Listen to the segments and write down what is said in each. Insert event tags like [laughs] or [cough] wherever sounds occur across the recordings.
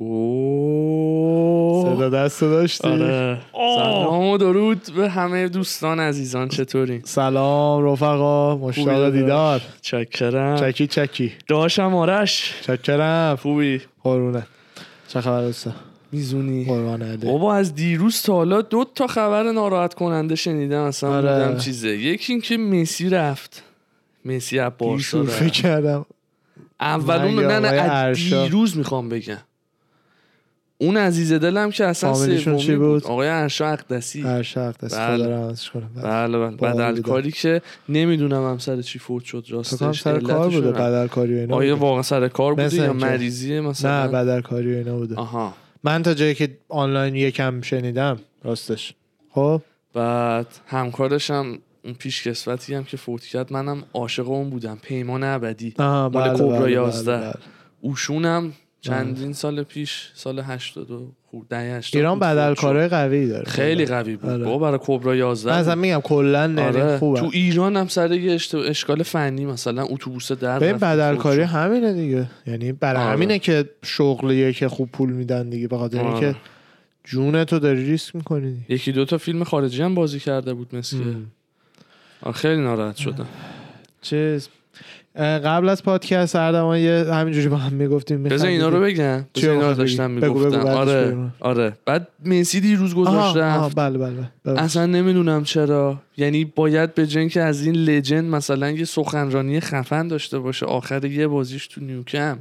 اوه. صدا دست داشتی؟ آره. سلام و درود به همه دوستان عزیزان چطوری؟ سلام رفقا مشتاق دیدار. چکرم. چکی چکی. داشم آرش. چکرم. خوبی؟ قرونه چه خبر دوستا؟ میزونی. بابا از دیروز تا حالا دو تا خبر ناراحت کننده شنیدم اصلا آره. بودم چیزه. یکی این که مسی رفت. مسی از بارسا رفت کردم. اول اون مگه نه نه از. دیروز می‌خوام بگم. اون عزیز دلم که اصلا سومی چی بود؟ آقای ارشا اقدسی هر شق دست بله. بله بله باحال بدل بوده. کاری که نمی‌دونم هم سر چی فوت شد راستش سر کار بوده نه. بدل کاری و اینا آیا. واقعا سر کار بوده یا. مریضیه مثلا نه بدل کاری و اینا بوده آها من تا جایی که آنلاین یکم شنیدم راستش خب بعد همکارش هم اون پیش کسوتی هم که فوت کرد منم عاشق اون بودم پیمان ابدی مال بله، کبرا بله، 11. بله، بله. اوشونم چندین سال پیش سال 82 خود ده 80 ایران بدل. کارهای قوی داره خیلی قوی بود آره. بابا برای کبرا 11 من اصلا بود. میگم کلا آره. آره. خوبه تو ایران هم سر یه اشکال فنی مثلا اتوبوس در به بدل کاری. همینه دیگه یعنی برای آره. همینه که شغلیه که خوب پول میدن دیگه به خاطر آره. اینکه جون تو داری ریسک می‌کنی یکی دو تا فیلم خارجی هم بازی کرده بود مثل خیلی ناراحت شدم چیز قبل از پادکست اردوان یه همینجوری با هم می‌گفتیم بذار اینا رو بگم. بذار اینا رو داشتم می‌گفتم. آره بگو. آره. بعد مسی دیروز گذاشت رفت. بله بله بله. اصلا نمی‌دونم چرا. یعنی باید به جن که از این لجند مثلا یه سخنرانی خفن داشته باشه آخر یه بازیش تو نیوکمپ.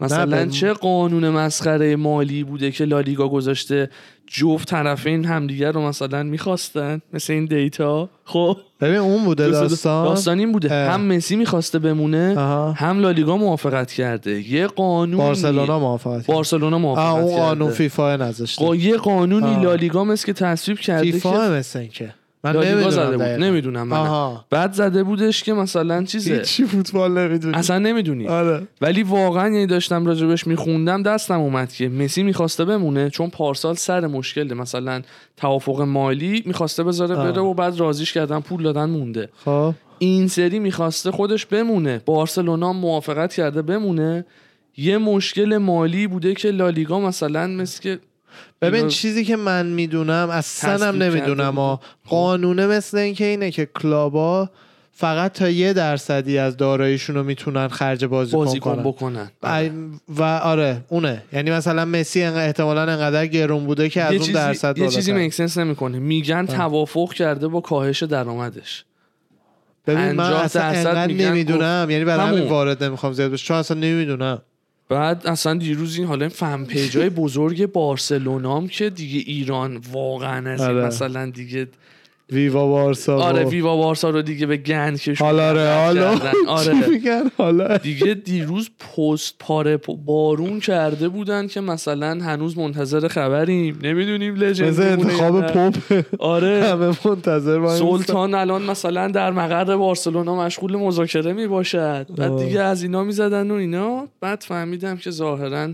مثلا چه قانون مسخره مالی بوده که لالیگا گذاشته جفت طرفین همدیگر رو مثلا می‌خواستن مثل این دیتا. خب. ببین اون بوده داستان. داستان این بوده. اه. هم مسی می‌خواسته بمونه. هم لالیگا موافقت کرده. یه قانون بارسلونا موافقت. بارسلونا موافقت اون کرده. قانون فیفا نذاشته یه قانونی. لالیگا مثل که تصویب کرده که فیفا مثل که. من لالیگا زده نمی‌دونم بود. نمی‌دونم من. بعد زده بودش که مثلا چیزه؟ هیچی فوتبال نمی‌دونی. اصلا نمی‌دونی. آره. ولی واقعا یعنی داشتم راجبش میخوندم دستم اومد که مسی می‌خواسته بمونه چون پارسال سر مشکل مثلا توافق مالی می‌خواسته بذاره آه. بره و بعد رازیش کردن پول دادن مونده. خب. این سری می‌خواسته خودش بمونه. بارسلونا موافقت کرده بمونه. یه مشکل مالی بوده که لالیگا مثلا مثل که ببین اینو چیزی که من می‌دونم اصلا هم نمی‌دونم. بود. ها قانونه مثل این که اینه که کلابا فقط تا یه درصدی از داراییشون رو می‌تونن خرج بازیکن بازیکن کنن. بکنن. ای- و آره اونه. یعنی مثلا مسی احتمالا انقدر گرون بوده که از اون چیزی, درصد یه چیزی. مکسنس نمی‌کنه. میگن توافق کرده با کاهش درآمدش. ببین من 50 اصلا انقدر نمی‌دونم. یعنی برای همین. وارد نمی‌خوام زیاد بشم. چون اصلا نمی‌دونم. بعد اصلا دیروز این حالا این فن پیجای [laughs] بزرگ بارسلونام که دیگه ایران واقعا از آره. مثلا دیگه ویوا بارسا و- آره ویوا بارسا رو دیگه به گند کشوندن حالا رئال. آره میگن حالا دیگه دیروز پست پاره بارون کرده بودن که مثلا هنوز منتظر خبریم نمی‌دونیم لژند انتخاب. پاپ آره همه منتظر. سلطان الان مثلا در مقر بارسلونا مشغول مذاکره می باشد بعد. دیگه از اینا می‌زدن و اینا بعد فهمیدم که ظاهرا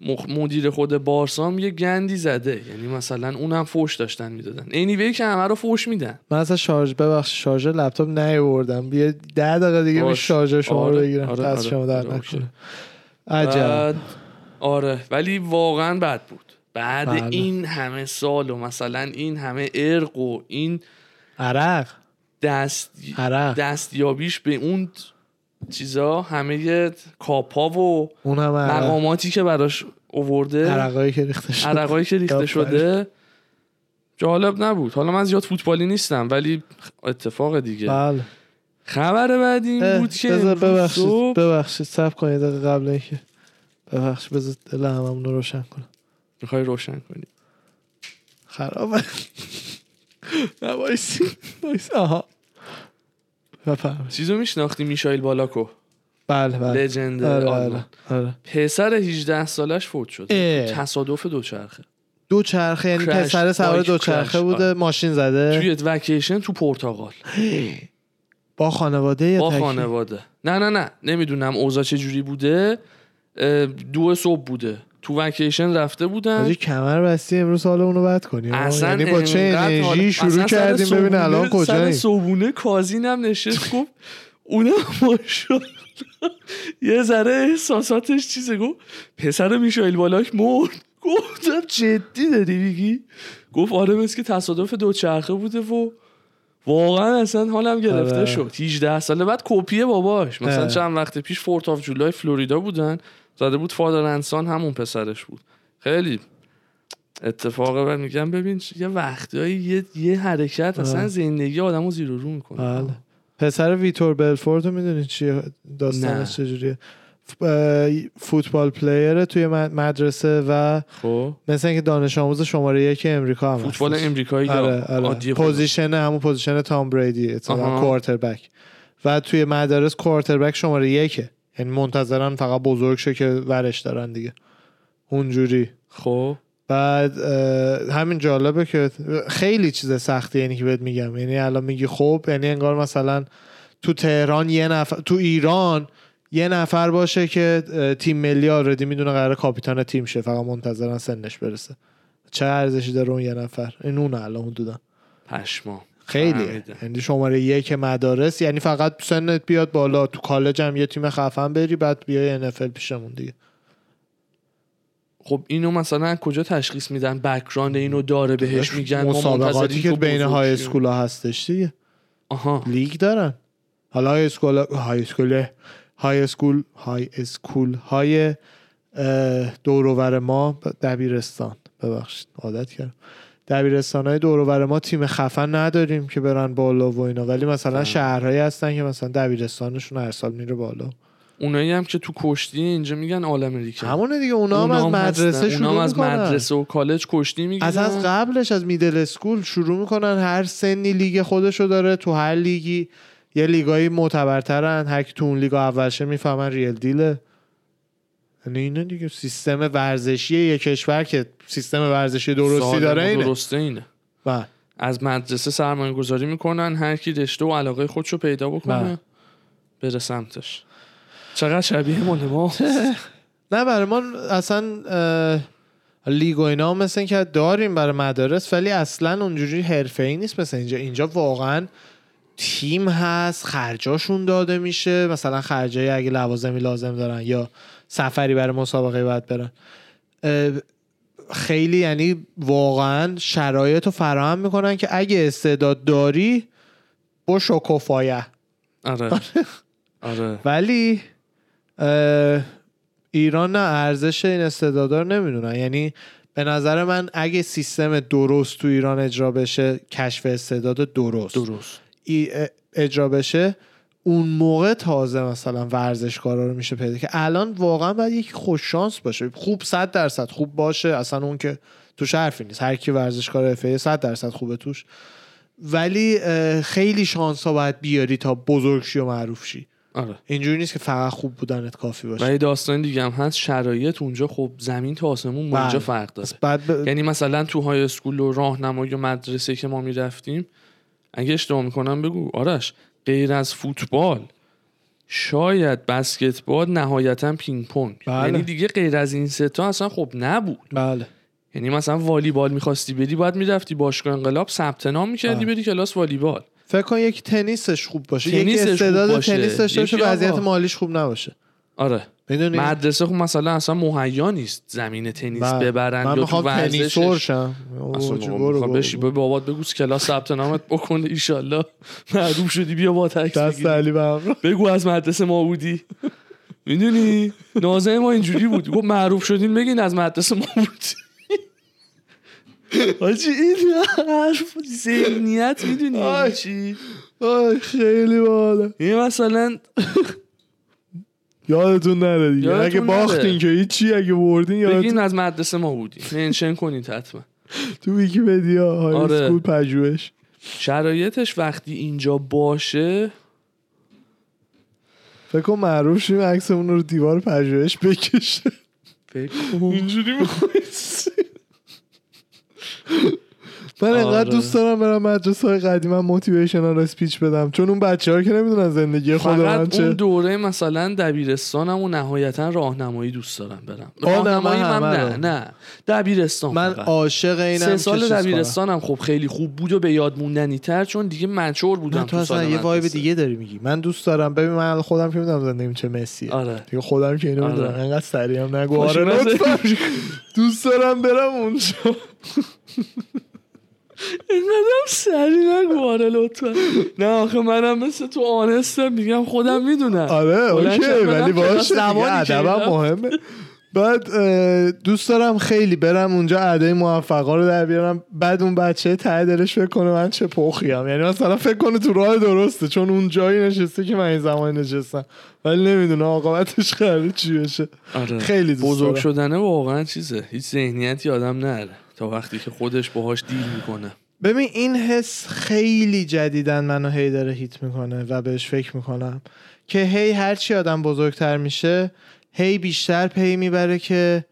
مخ- مدیر خود بارسام یه گندی زده. یعنی مثلا اونم فوش داشتن می‌دادن. انیوی که همه رو فوش میدن. من اصلا شارژ ببخش شارژر لپتاپ نیاوردم. بیا ده دقیقه دیگه می باش. شارژر شما رو آره، بگیرم. آره، آره، شما در آره،. نکنه. عجب. آره. ولی واقعا بد بود. بعد بله. این همه سال و مثلا این همه ارق و این عرق. دست عرق. دستیابیش به اون چیزا همه کاپا و اون هم مقاماتی که براش اوورده عرقایی که ریخته شد عرقایی که ریخته. شده جالب نبود. حالا من زیاد فوتبالی نیستم ولی اتفاق دیگه. بله. خبر بعدی این بود که ببخشید صبح- ببخشید صبر کنید دقیقه قبل اینکه ببخشید بذار دل هممون رو روشن کنم. می‌خوای روشن کنی. خرابه. [laughs] نه وایسی وایسی. آها. بفرمایید. چیزو میشناختی میشایل بالاک و؟ بله بله. legend آره آره آره. پسر 18 سالش فوت شد. تصادف دوچرخه. دو چرخه یعنی پسر سوار بایک دو چرخه کرش. بوده آره. ماشین زده. توی وکیشن تو پرتغال [gasps] با خانواده یا با؟ خانواده. نه نه نه. نمی‌دونم اوضاع چه جوری بوده. دو صبح بوده. تو وکیشن رفته بودن. حاجی کمر بستی امروز حالا اونو بد کنی. ها؟ اصلا یعنی با چه انرژی شروع کردیم؟ ببین الان سر کجاییم صبحونه کازینم نشست گفت اونم ماشا یه ذره احساساتش چیزه گفت پسر میشایل بالاک مرد. گفتم جدی داری میگی؟ گفت آره مثل که تصادف دوچرخه بوده و واقعا اصلا حالم گرفته آره. شد. 18 ساله. بعد کپی باباش. مثلا. چند وقت پیش Fourth of July فلوریدا بودن. زده بود father and son همون پسرش بود خیلی اتفاقه و میگم ببین یه وقتایی یه, یه حرکت اصلا آه. زندگی آدمو زیر و رو می‌کنه بله پسر ویتور بلفورد رو می‌دونی چیه داستانش. چجوریه فوتبال player ه توی مد- مدرسه و خب مثل اینکه دانش آموز شماره یک امریکا هم فوتبال. امریکایی آره آره؟ position همون position تام بریدی آها. quarterback و توی مدارس quarterback شماره یکه یعنی منتظرن فقط بزرگ شه که ورش دارن دیگه. اونجوری. خب. بعد همین جالبه که خیلی چیز سختی یعنی که بهت میگم. یعنی الان میگی خب یعنی انگار مثلا تو تهران یه نفر تو ایران یه نفر باشه که تیم ملی آردی می‌دونه قرار کاپیتان تیم شه فقط منتظرن سنش برسه. چه ارزشی داره اون یه نفر؟ این اون الان حدودا. پشما خیلی. یعنی شماره یک مدارس یعنی فقط سنت بیاد بالا. تو کالج هم یه تیم خفن بری بعد بیای NFL پیشمون دیگه. خب اینو مثلا کجا تشخیص میدن؟ background اینو داره بهش میگن مسابقاتی که بین high شی. school ها هستش دیگه. آها. لیگ دارن. حالا high school high school high school high school های اه، دوروبر ما دبیرستان. ببخشید عادت کردم. دبیرستان های دوروبر ما تیم خفن نداریم که برن بالا و اینا. ولی مثلا. شهرهایی هستن که مثلا دبیرستانشون هر سال میره بالا. اونایی هم که تو کشتی اینجا میگن All America. همونه دیگه اونا هم از مدرسه شروع از می‌کنن. مدرسه و کالج کشتی می‌گیرن. از از قبلش از middle school شروع می‌کنن. هر سنی لیگ خودشو داره. تو هر لیگی یه لیگایی معتبرترن. هر کی تو اون لیگ اولشه می‌فهمن real deal ه یعنی اینه دیگه سیستم ورزشی یه کشور که سیستم ورزشی درستی داره اینه. درسته اینه. بله. از مدرسه سرمایه گذاری می‌کنن هر کی رشته و علاقه خودشو پیدا بکنه بله. بره سمتش. چقدر شبیه مال ما؟ [laughs] نه برای ما اصلا لیگ و اینا مثل که داریم برای مدارس ولی اصلا اونجوری حرفه ای نیست. مثل اینجا اینجا واقعا تیم هست خرجاشون داده میشه. مثلا خرجای اگه لوازمی لازم دارن یا سفری برای مسابقه باید برن. خیلی یعنی واقعا شرایط رو فراهم می‌کنن که اگه استعداد داری با شکوفایه [laughs] آره. آره. ولی اه، ایران نه ارزش این استعدادا رو نمی‌دونن. یعنی به نظر من اگه سیستم درست تو ایران اجرا بشه کشف استعداد درست. درست. اجرا بشه اون موقع تازه مثلا ورزشکارا رو میشه پیدا که الان واقعا باید یکی خوش شانس باشه. خوب صد درصد خوب باشه. اصلا اون که توش حرفی نیست. هر کی ورزشکار اف صد درصد خوبه توش. ولی خیلی شانس ها باید بیاری تا بزرگ شی و معروف شی. آره. اینجوری نیست که فقط خوب بودنت کافی باشه. و یه داستان دیگه هم هست. شرایط اونجا خب زمین تا آسمون با اینجا بله. فرق داره. بعد ب... یعنی مثلا تو high school و راهنمایی و مدرسه که ما می‌رفتیم اگه اشتباه می‌کنم بگو. آرش غیر از فوتبال شاید بسکتبال نهایتا پینگ پونگ بله. یعنی دیگه غیر از این سه تا اصلا خب نبود بله یعنی مثلا والیبال می‌خواستی بری باید می‌رفتی باشگاه انقلاب ثبت نام می‌کردی. بری کلاس والیبال فکر کن یک تنیسش خوب باشه تنیسش یک استعداد باشه. تنیس داشته وضعیت. مالیش خوب نباشه آره. می‌دونی؟ مدرسه خب مثلا اصلا مهیا نیست زمین تنیس بله. ببرن من یا تو ورزشش. شم بشی. به بابات بگو کلاس ثبت نامت بکنه ایشالله. معروف شدی بیا با تکس دست. علی بگو از مدرسه ما بودی. می‌دونی؟ ناظم ما اینجوری بود. گفت معروف شدین بگین از مدرسه ما بودی. حاجی این حرف ذهنیت می‌دونی؟ چی؟ آی خیلی بالا این مثلا یادتون نره دیگه. یادتون اگه نره. باختین که هیچی اگه بردین بگین یادتون از مدرسه ما بودی mention کنید حتما. [laughs] تو ویکیپدیا high آره. school پژوهش. شرایطش وقتی اینجا باشه فکر کن معروف شیم عکسمون رو دیوار پژوهش بکشه. فکر اینجوری من انقدر آره. دوست دارم برم مدرسه های قدیم من موتیویشنال اسپیچ بدم چون اون بچه ها که نمی‌دونن زندگی خود من فقط اون چه دوره مثلا دبیرستانم و نهایتا راهنمایی دوست دارم برم راهنمایی من همه نه. نه دبیرستان من. عاشق اینم سه سال. دبیرستانم خب خیلی خوب بود و به یاد موندنی تر چون دیگه منچور بودم تو اصلا یه وایب. دیگه داری میگی من دوست دارم ببین من خودم که می‌دونم زندگیم چه مسیه آره دیگه خودم که اینو آره. می‌دونم انقدر سریع هم نگو آره. دوست دارم برم اونجا [laughs] اینقدرم سری نگو آره لطفا. نه آخه منم مثل تو آنستم میگم خودم می‌دونم. آره اوکی ولی باشه دیگه ادبم. مهمه. بعد دوست دارم خیلی برم اونجا ادای موفقا رو در بیارم. بعد اون بچه ته دلش فکر کنه من چه پخیم. یعنی مثلا فکر کنه تو راه درسته چون اون جایی نشسته که من این زمان نشستم. ولی نمی‌دونه عاقبتش قراره چی بشه. آره. خیلی دوست بزرگ دارم. شدنه واقعا چیزه. هیچ ذهنیتی آدم نره. تا وقتی که خودش باهاش دیل می‌کنه. ببین این حس خیلی جدیدن منو هی داره هیت می‌کنه و بهش فکر می‌کنم که هی هرچی آدم بزرگتر میشه هی بیشتر پی می‌بره که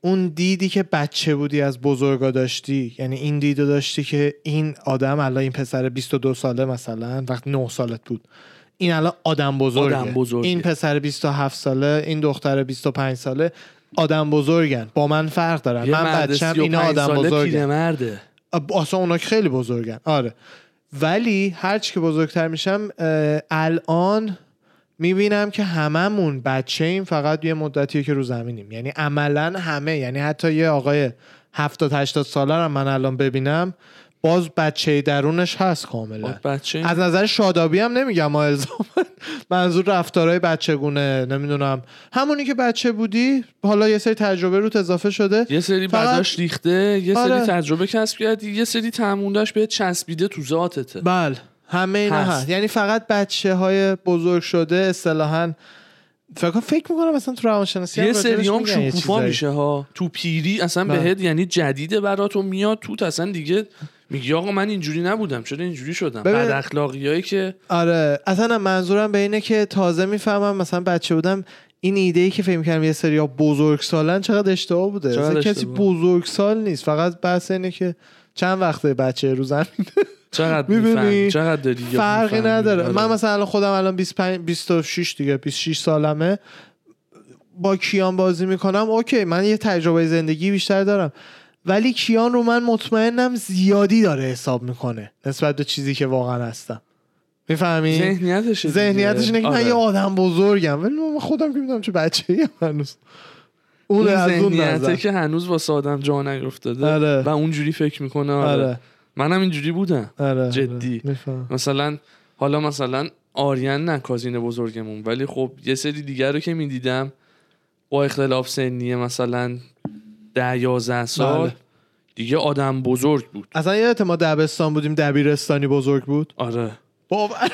اون دیدی که بچه بودی از بزرگا داشتی. یعنی این دیدو داشتی که این آدم الان این پسر 22 ساله مثلا وقتی 9 سالت بود. این الان آدم بزرگه. آدم بزرگه. این پسر 27 ساله این دختر 25 ساله. آدم بزرگن. با من فرق دارن. من بچم 35 اینا آدم بزرگن. اصلا اونا که خیلی بزرگن. آره. ولی هرچی که بزرگتر میشم الان می‌بینم که هممون بچه ایم فقط یه مدتیه که رو زمینیم. یعنی عملا همه یعنی حتی یه آقای 70 80 ساله رو من الان ببینم باز بچه درونش هست کاملا. بچه. از نظر شادابی هم نمیگم ما منظور رفتارهای بچگونه نمی‌دونم. همونی که بچه بودی حالا یه سری تجربه روت اضافه شده. یه سری فقط- بعداش ریخته یه آره. سری تجربه کسب کردی یه سری تمونداش بهت چسبیده تو ذاتته. بله. همه اینا هست. هست, یعنی فقط بچه های بزرگ شده اصطلاحا فکر فکر می‌کنم مثلا تو روانشناسی یه سریام شکوفا. میشه ها. تو پیری اصلا بله. بهت یعنی جدیده برات و میاد تو اصلا دیگه میگی آقا من اینجوری نبودم چرا اینجوری شدم ببین- بد اخلاقیایی که آره اصلا منظورم به اینه که تازه می‌فهمم مثلا بچه بودم این ایده ای که فکر می‌کنم یه سری بزرگ سالن چقدر اشتباه بوده چقدر اصلا کسی اشتباه. بزرگ سال نیست فقط بحث اینه که چند وقته بچه رو زمین چقدر [laughs] می‌بینی؟ می‌فهمی چقدر داری فرقی. نداره آره. من مثلا الان خودم الان 25 26 دیگه 26 سالمه با کیان بازی می‌کنم اوکی من یه تجربه زندگی بیشتر دارم ولی کیان رو من مطمئنم زیادی داره حساب می‌کنه نسبت به چیزی که واقعا هستم می‌فهمی ذهنیتش. ذهنیتش اینه که من آره. یه آدم بزرگم ولی من خودم که می‌دونم چه بچه ای هنوز اون ذهنیته که هنوز واسه آدم جا نیفتاده آره. و اونجوری فکر می‌کنه آره. آره منم اینجوری بودم آره جدی. میفهم مثلا حالا مثلا آریان نه کازین بزرگمون ولی خب یه سری دیگر رو که می‌دیدم با اختلاف سنیه مثلا ده یازده سال بله. دیگه آدم بزرگ بود. اصلا یادت ما دبستان بودیم دبیرستانی بزرگ بود؟ آره.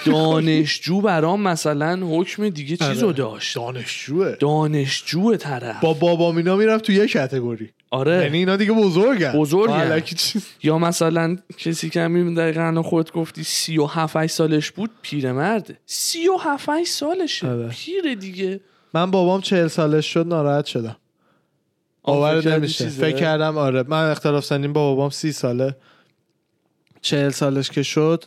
دانشجو برام مثلا حکم دیگه چیزو آره. داشت؟ دانشجوه. دانشجو طرف. با بابا مینا می‌رفت تو یه کتگوری. آره. یعنی اینا دیگه بزرگن. الکی چیز یا مثلا کسی که همین دقیقا خودت گفتی سی و هفت سالش بود پیرمرده سی و هفت سالشه. آره. پیر دیگه. من بابام چهل سالش شد ناراحت شدم. باور نمیشه؟ فکر کردم آره. من اختلاف سنیم با بابام سی ساله. چهل سالش که شد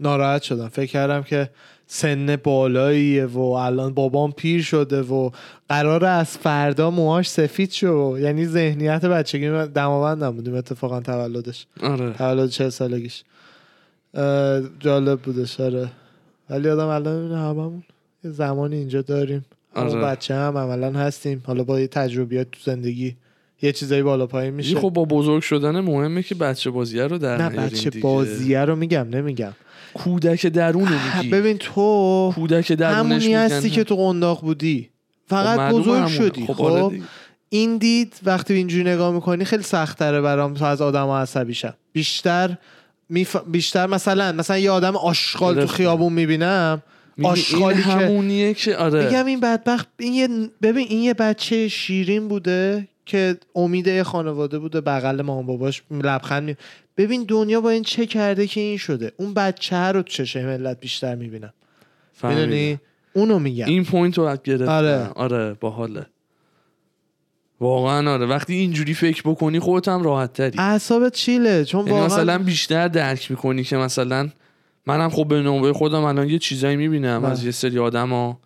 ناراحت شدم. فکر کردم که سن بالاییه و الان بابام پیر شده و قرار از فردا موهاش سفید شو یعنی ذهنیت بچگی من دماوندم بودیم اتفاقا تولدش. آره. تولد چه سالگیش. جالب بودش. آره. ولی آدم الان هممون یه زمانی اینجا داریم. آره. بچه هم عملا هستیم حالا با یه تجربیات تو زندگی یه چیزایی بالا پایین میشه خب با بزرگ شدن مهمه که بچه بازیه رو در نه بچه دیگه. بازیه رو میگم نمیگم کودک درون رو میگی ببین تو کودک درونش همونی هستی که تو قنداق بودی خب فقط معلومه بزرگ همونه. شدی خب, خب, آره. این دید وقتی اینجوری نگاه می‌کنی خیلی سختره برام تا از آدم ها عصبی شم بیشتر میف... بیشتر مثلا مثلا یه آدم آشغال تو. خیابون می‌بینم آشغالی این که- همونیه که آره. میگم این بدبخت این یه ببین این یه بچه شیرین بوده که امید خانواده بوده بغل مامان باباش لبخند می... ببین دنیا با این چه کرده که این شده؟ اون بچه رو تو چشم ملت بیشتر می‌بینم. می‌دونی؟ اونو میگم. این point رو گرفتم. آره. آره باحاله. واقعا آره. وقتی اینجوری فکر بکنی خودت هم راحت تری. اعصابت chill ه؟ چون یعنی واقعا مثلا بیشتر درک می‌کنی که مثلا منم خب به نوبه خودم الان یه چیزایی می‌بینم بله. از یه سری آدما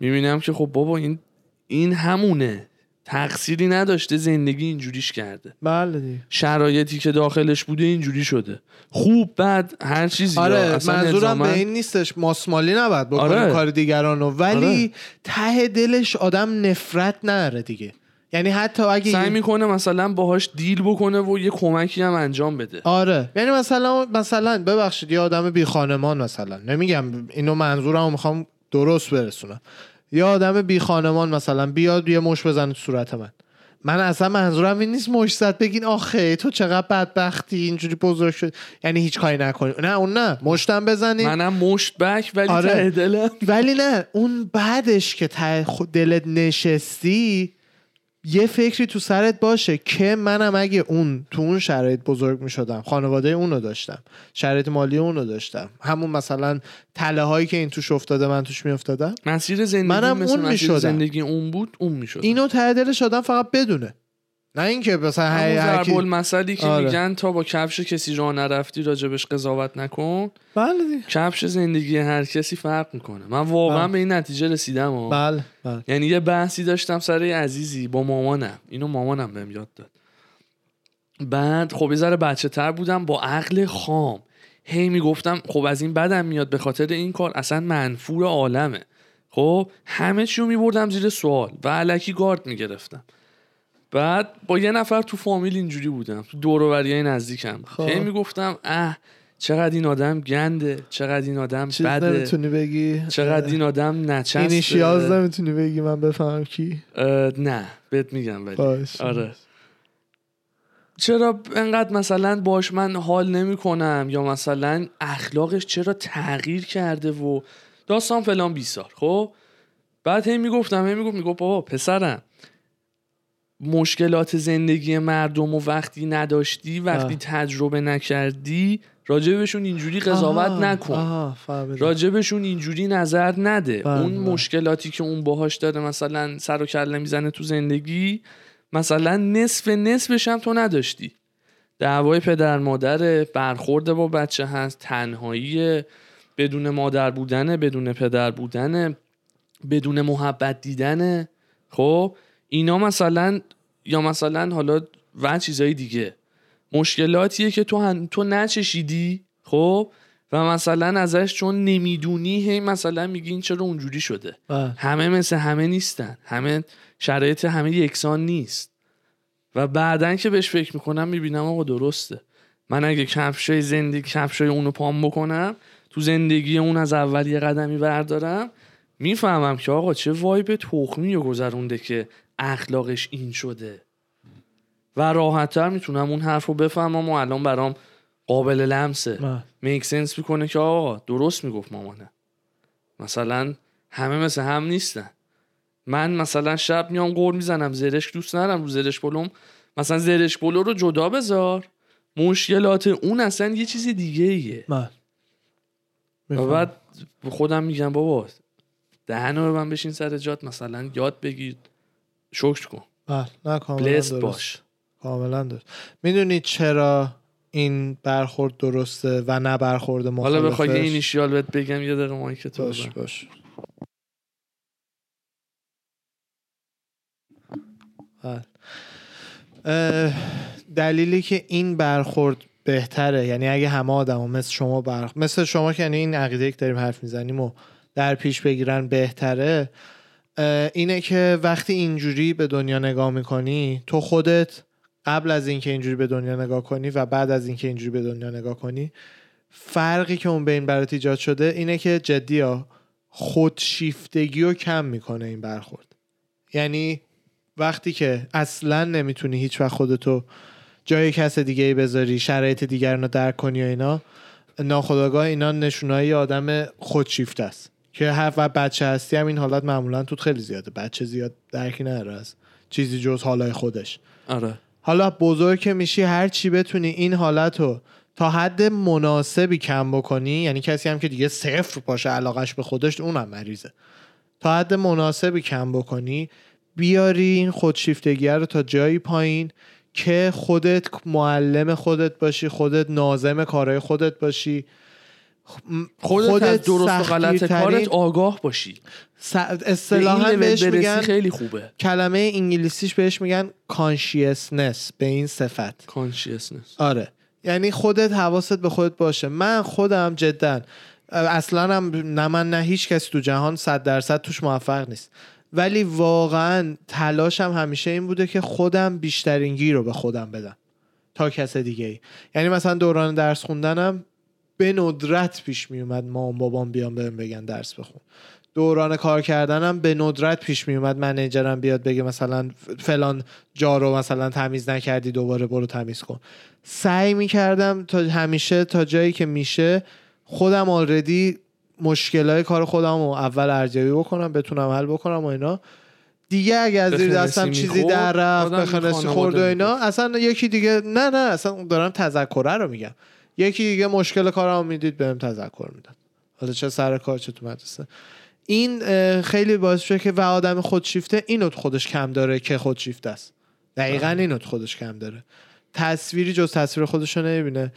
می‌بینم که خب بابا این این همونه تقصیری نداشته زندگی اینجوریش کرده بله دیگه. شرایطی که داخلش بوده اینجوری شده خوب بد هر چیزی آره منظورم به این نیستش ماسمالی نباید بکنیم آره. کار دیگرانو ولی آره. ته دلش آدم نفرت نره دیگه یعنی حتی اگه سعی می‌کنه مثلا باهاش دیل بکنه و یه کمکی هم انجام بده. آره. یعنی مثلا مثلا ببخشید یه آدم بی خانمان مثلا. نمیگم اینو منظورمو می‌خوام درست برسونم. یه آدم بی خانمان مثلا بیاد یه مش بزنه تو صورت من. من اصلا منظورم این نیست مش زد بگین آخه تو چقدر بدبختی اینجوری بزرگ شد. یعنی هیچ کاری نکنی نه اون نه. مشتم بزنی منم مشت بک ولی آره. ته دلم. ولی نه اون بعدش که ته دلت نشستی یه فکری تو سرت باشه که منم اگه اون تو اون شرایط بزرگ می شدم خانواده اونو داشتم شرایط مالی اونو داشتم. همون مثلا تله هایی که این توش افتاده من توش می افتادم مسیر زندگی منم مثل اون مسیر می‌شدم. زندگی اون بود اون می‌شد اینو ته دلش آدم فقط بدونه. نه اینکه مثلا هی هر المثلی که آره. میگن تا با کفش کسی راه نرفتی راجبش قضاوت نکن. بله. کفش زندگی هر کسی فرق می‌کنه. من واقعا بله. به این نتیجه رسیدم و بله بله. یعنی یه بحثی داشتم سر عزیزی با مامانم. اینو مامانم بهم یاد داد. بعد خب یه ذره بچه تر بودم با عقل خام. هی می‌گفتم خب از این بدم میاد به خاطر این کار اصلا منفور عالمه. خب همه چی رو میبردم زیر سوال و علکی گارد می‌گرفتم. بعد با یه نفر تو فامیل اینجوری بودم تو دوروبری نزدیکم. خب. هی می‌گفتم اه چقدر این آدم گنده چقدر این آدم چیز بده. نمی‌تونی بگی؟ چقدر این آدم نچسته اینیشیالز نمی‌تونی بگی من بفهمم کی؟ نه بهت میگم ولی. باش. آره. چرا انقدر مثلا باش من حال نمی کنم یا مثلا اخلاقش چرا تغییر کرده و داستان فلان بیسار خب؟ بعد هی می‌گفتم هی می‌گفت می‌گفت بابا پسرم. مشکلات زندگی مردم و وقتی نداشتی وقتی آه. تجربه نکردی راجبشون اینجوری قضاوت نکن فهمیدم. راجبشون اینجوری نظر نده اون. مشکلاتی که اون باهاش داره مثلا سر و کله می‌زنه تو زندگی مثلا نصف نصفش هم تو نداشتی دعوای پدر مادر برخورد با بچه هست تنهایی بدون مادر بودنه بدون پدر بودنه بدون محبت دیدنه خب اینا مثلا یا مثلا حالا و چیزای دیگه. مشکلاتیه که تو هن... تو نچشیدی خب؟ و مثلا ازش چون نمی‌دونی هی مثلا میگی این چرا اونجوری شده. بله. همه مثل همه نیستن. همه شرایط همه یکسان نیست. و بعدا که بهش فکر می‌کنم می‌بینم آقا درسته. من اگه کفشای زندگی کفشای اونو پام بکنم تو زندگی اون از اول یه قدمی بردارم می‌فهمم که آقا چه وایب تخمی رو گذرونده که اخلاقش این شده. و راحتتر می‌تونم اون حرف رو بفهمم و الان برام قابل لمسه. میک سنس می‌کنه که آقا درست می‌گفت مامانه. مثلا همه مثل هم نیستن. من مثلا شب میام قور می‌زنم زرش دوست ندارم رو زرش بلوم مثلا زرش بلو رو جدا بذار. مشکلات اون اصلا یه چیز دیگه ایه بله. و. بعد خودم میگم بابا دهنو به من بشین سر جات مثلا یاد بگیر. شکر کن بله نه کاملا درست. باش کاملا درست می‌دونید چرا این برخورد درسته و نه برخورد مخالفش حالا بخوای اینیشیال بهت بگم یه دقیقه مایک تو باش بزن. باش بله. دلیلی که این برخورد بهتره یعنی اگه همه آدم مثل شما برخ... مثل شما که یعنی این عقیده که داریم حرف می‌زنیم و در پیش بگیرن بهتره اینه که وقتی اینجوری به دنیا نگاه می‌کنی تو خودت قبل از اینکه اینجوری به دنیا نگاه کنی و بعد از اینکه اینجوری به دنیا نگاه کنی فرقی که اون بین برات ایجاد شده اینه که جدی ها خودشیفتگی رو کم می‌کنه این برخورد. یعنی وقتی که اصلا نمی‌تونی هیچ وقت خودتو جای کس دیگه بذاری شرایط دیگران رو درک کنی و اینا ناخداگاه اینا نشونایی آدم خودشیفته است. که هر و بچه هستی هم این حالت معمولا توت خیلی زیاده. بچه زیاد درکی نداره از چیزی جز حالای خودش. آره. حالا بزرگ که میشی هر چی بتونی این حالت رو تا حد مناسبی کم بکنی یعنی کسی هم که دیگه صفر باشه علاقش به خودش اونم مریضه. تا حد مناسبی کم بکنی بیاری این خودشیفتگی رو تا جایی پایین که خودت معلم خودت باشی خودت ناظم کارهای خودت باشی. خودت, خودت از درست و غلط کارت آگاه باشی. س- اصطلاحا بهش میگن خیلی خوبه. کلمه انگلیسیش بهش میگن consciousness به این صفت. consciousness آره. یعنی خودت حواست به خودت باشه. من خودم جدا اصلا هم نه من نه هیچ کسی تو جهان صد درصد توش موفق نیست. ولی واقعا تلاشم همیشه این بوده که خودم بیشترین گیر رو به خودم بدم. تا کس دیگه ای یعنی مثلا دوران درس خوندنم به ندرت پیش می اومد مام بابام بیان بهم بگن درس بخون. دوران کار کردنم به ندرت پیش می اومد منیجرم بیاد بگه مثلا فلان جا رو مثلا تمیز نکردی دوباره برو تمیز کن. سعی می کردم تا همیشه تا جایی که میشه خودم آلردی مشکلای کار خودم رو اول ارزیابی بکنم بتونم حل بکنم و اینا. دیگه اگه از زیر دستم چیزی در رفت بخنسی خورد و اینا. اصلا یکی دیگه نه نه اصلا دارم تذکره رو میگم. یکی دیگه مشکل کارم می‌دید بهم تذکر می‌داد حالا چه سر کار چه تو مدرسه. این خیلی باعث شده که و آدم خودشیفته اینو تو خودش کم داره که خودشیفته است. دقیقا اینو تو خودش کم داره. تصویری جز تصویر خودش رو نمی‌بینه.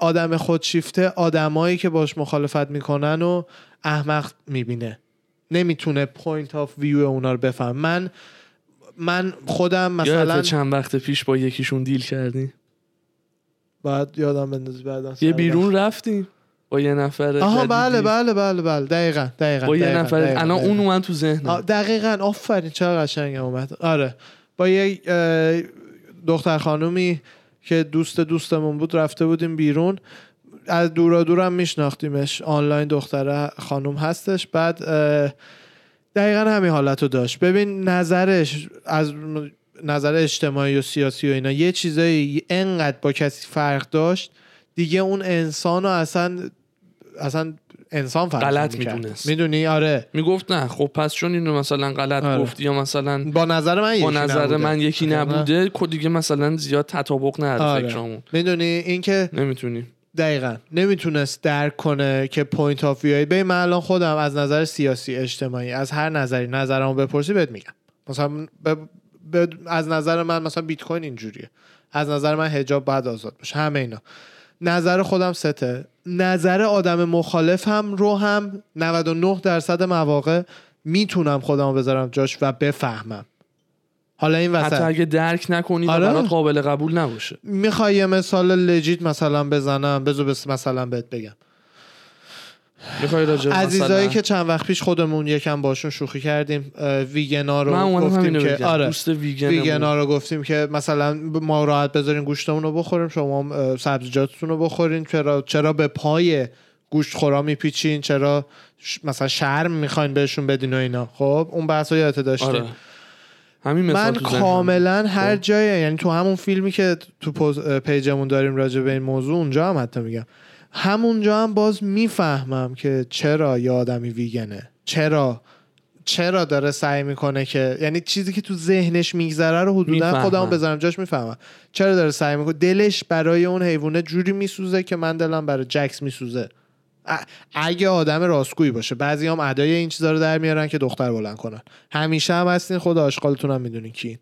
آدم خودشیفته آدمایی که باش مخالفت می‌کنن و احمق می‌بینه. نمی‌تونه point of view اونا رو بفهم. من من خودم مثلا چند وقت پیش با یکیشون deal کردی باید یادم بندازی بعدا یه بیرون رفتیم. با یه نفر آها. بله بله بله بله. دقیقا دقیقا با یه دقیقاً، نفر الان. اون اومد تو ذهنم. دقیقا. آفرین چقدر قشنگ اومد. آره. با یه دختر خانومی که دوست دوستمون بود رفته بودیم بیرون. از دورا دورم میشناختیمش. آنلاین دختره خانوم هستش. بعد دقیقا همین حالت رو داشت. ببین نظرش از نظر اجتماعی و سیاسی و اینا یه چیزایی انقدر با کسی فرق داشت دیگه اون انسان رو اصلا اصلا انسان فرق غلط. می‌دونست. می‌دونی آره می‌گفت نه خب پس چون اینو مثلا غلط آره. گفتی یا مثلا با نظر من با نظر نبوده. من یکی مثلا- نبوده که دیگه مثلا زیاد تطابق نداره آره. فکرامون می‌دونی اینکه نمی‌تونی دقیقا نمی‌تونست درک کنه که point of view به من الان خودم از نظر سیاسی اجتماعی از هر نظری نظرمو بپرسی بهت میگم مثلا ب- از نظر من مثلا بیت کوین اینجوریه. از نظر من حجاب باید آزاد باشه همه اینا. نظر خودم سته. نظر آدم مخالف هم رو هم 99 درصد مواقع می‌تونم خودمو بذارم جاش و بفهمم. حالا این حتی وسط اگه درک نکنی آره. برات قابل قبول نباشه. می‌خوای یه مثال لجیت مثلا بزنم؟ بذار بس مثلا بهت بگم. می‌خوای راجع به عزیزایی مثلا که چند وقت پیش خودمون یکم باشون شوخی کردیم ویگنا رو من گفتیم که بگم آره ویگن ویگنا رو گفتیم که مثلا ما راحت بذارین گوشتمون رو بخوریم شما هم، سبزیجاتتون رو بخورین چرا چرا به پای گوشت خورا میپیچین؟ چرا ش- مثلا شرم می‌خواین بهشون بدین و اینا؟ خب اون بحث رو یادت داشتیم. آره. همین مثال من. کاملا هر خب. جای یعنی تو همون فیلمی که تو پیجمون داریم راجع به این موضوع اونجا هم حتی میگم. همونجا هم باز می‌فهمم که چرا یه آدمی ویگنه. چرا؟ چرا داره سعی می‌کنه که یعنی چیزی که تو ذهنش میگذره رو حدودا می‌فهمم. خودم بذارم جاش می‌فهمم. چرا داره سعی می‌کنه؟ دلش برای اون حیوانه جوری میسوزه که من دلم برای جکس میسوزه. اگه آدم راستگویی باشه. بعضی هم ادای این چیزا رو در میارن که دختر بلند کنن. همیشه هم هستین. خود آشغالتون هم می‌دونین کین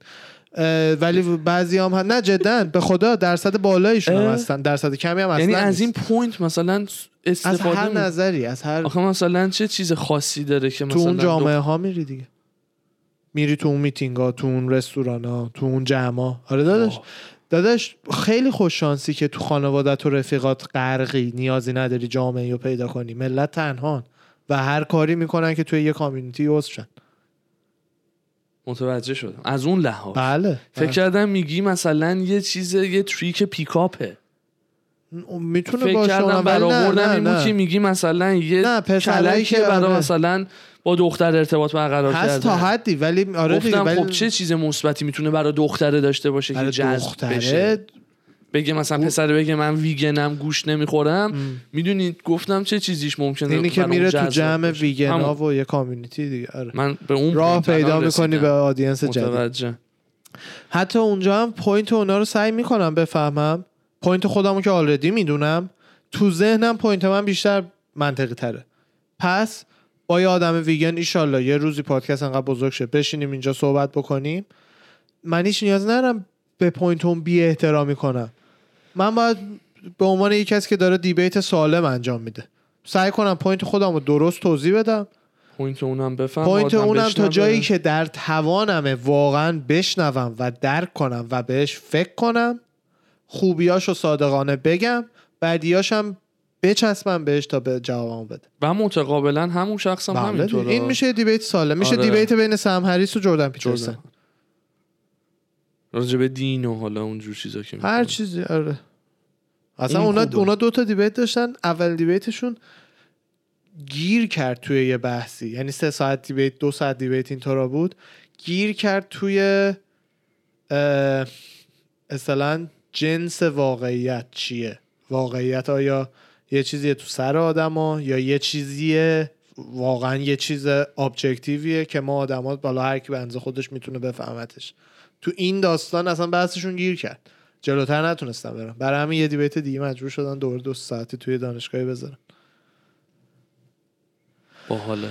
ولی بعضی هم, هم نه جدا. به خدا درصد بالایشون هم. هستن. درصد کمی هم اصلا یعنی از این. point مثلا از استفاده هر می- نظری از هر آخه مثلا چه چیز خاصی داره که تو مثلا اون جامعه ها میری دیگه. میری تو اون میتینگ ها تو اون رستوران ها تو اون جمع آره داداش. آه. داداش خیلی خوش شانسی که تو خانوادت و رفیقات غرقی نیازی نداری جامعه رو پیدا کنی. ملت تنهان. و هر کاری می‌کنن که توی یه کامیونیتی عضو متوجه شدم. از اون لحاظ. بله فکر کردم میگی مثلا یه چیز یه تریک پیکاپه می‌تونه فکر کردم برآوردم این بود. که میگی مثلا یه نه، که برای آره. مثلا با دختر ارتباط برقرار هست تا حدی ولی آره گفتم ولی خب چه چیز مثبتی می‌تونه برای دختره داشته باشه که جذب بشه؟ بگه مثلا پسر بگه من ویگنم گوش نمی‌خورم. می‌دونید گفتم چه چیزیش ممکنه اینی که میره تو جمع. ویگنا. و یه کامیونیتی دیگه. آره. من به اون راه پیدا می‌کنی. به آدینس جدید. حتی اونجا هم point اونا رو سعی می‌کنم بفهمم. point خودمو که already می‌دونم. تو ذهنم point من بیشتر منطقی تره. پس با یه آدم ویگن ایشالله یه روزی پادکست انقدر بزرگ شه. بشینیم اینجا صحبت بکنیم. من هیچ نیاز ندارم به point اون بی احترامی کنم. من باید به عنوان یکی کسی که داره debate سالم انجام میده. سعی کنم point خودم رو درست توضیح بدم. point اونم بفهم point اونم تا. جایی که در توانمه واقعا بشنوم و درک کنم و بهش فکر کنم خوبیاشو صادقانه بگم بدیاشم بچسبم بهش تا به جوابمو بده. و متقابلا همون شخص هم بله همینطوره. این میشه debate سالم. میشه آره. debate بین سم هریس و جردن پیترسن. راجع به دین و حالا اونجور چیزا که هر. چیزی آره. اصلا این اونا دو تا debate داشتن. اول debate شون گیر کرد توی یه بحثی. یعنی سه ساعت دیبیت دو ساعت دیبیت اینطورا بود. گیر کرد توی اصلا جنس واقعیت چیه؟ واقعیت آیا یه چیزیه تو سر آدما یا یه چیزیه؟ واقعا یه چیز ابجکتیویه که ما آدما بالا هر کی به اندازه خودش می‌تونه بفهمتش. تو این داستان اصلا بحثشون گیر کرد. جلوتر نتونستم برم. برای همین یه دیبیت دیگه مجبور شدن دور دو ساعتی توی دانشگاهی بذارم. باحاله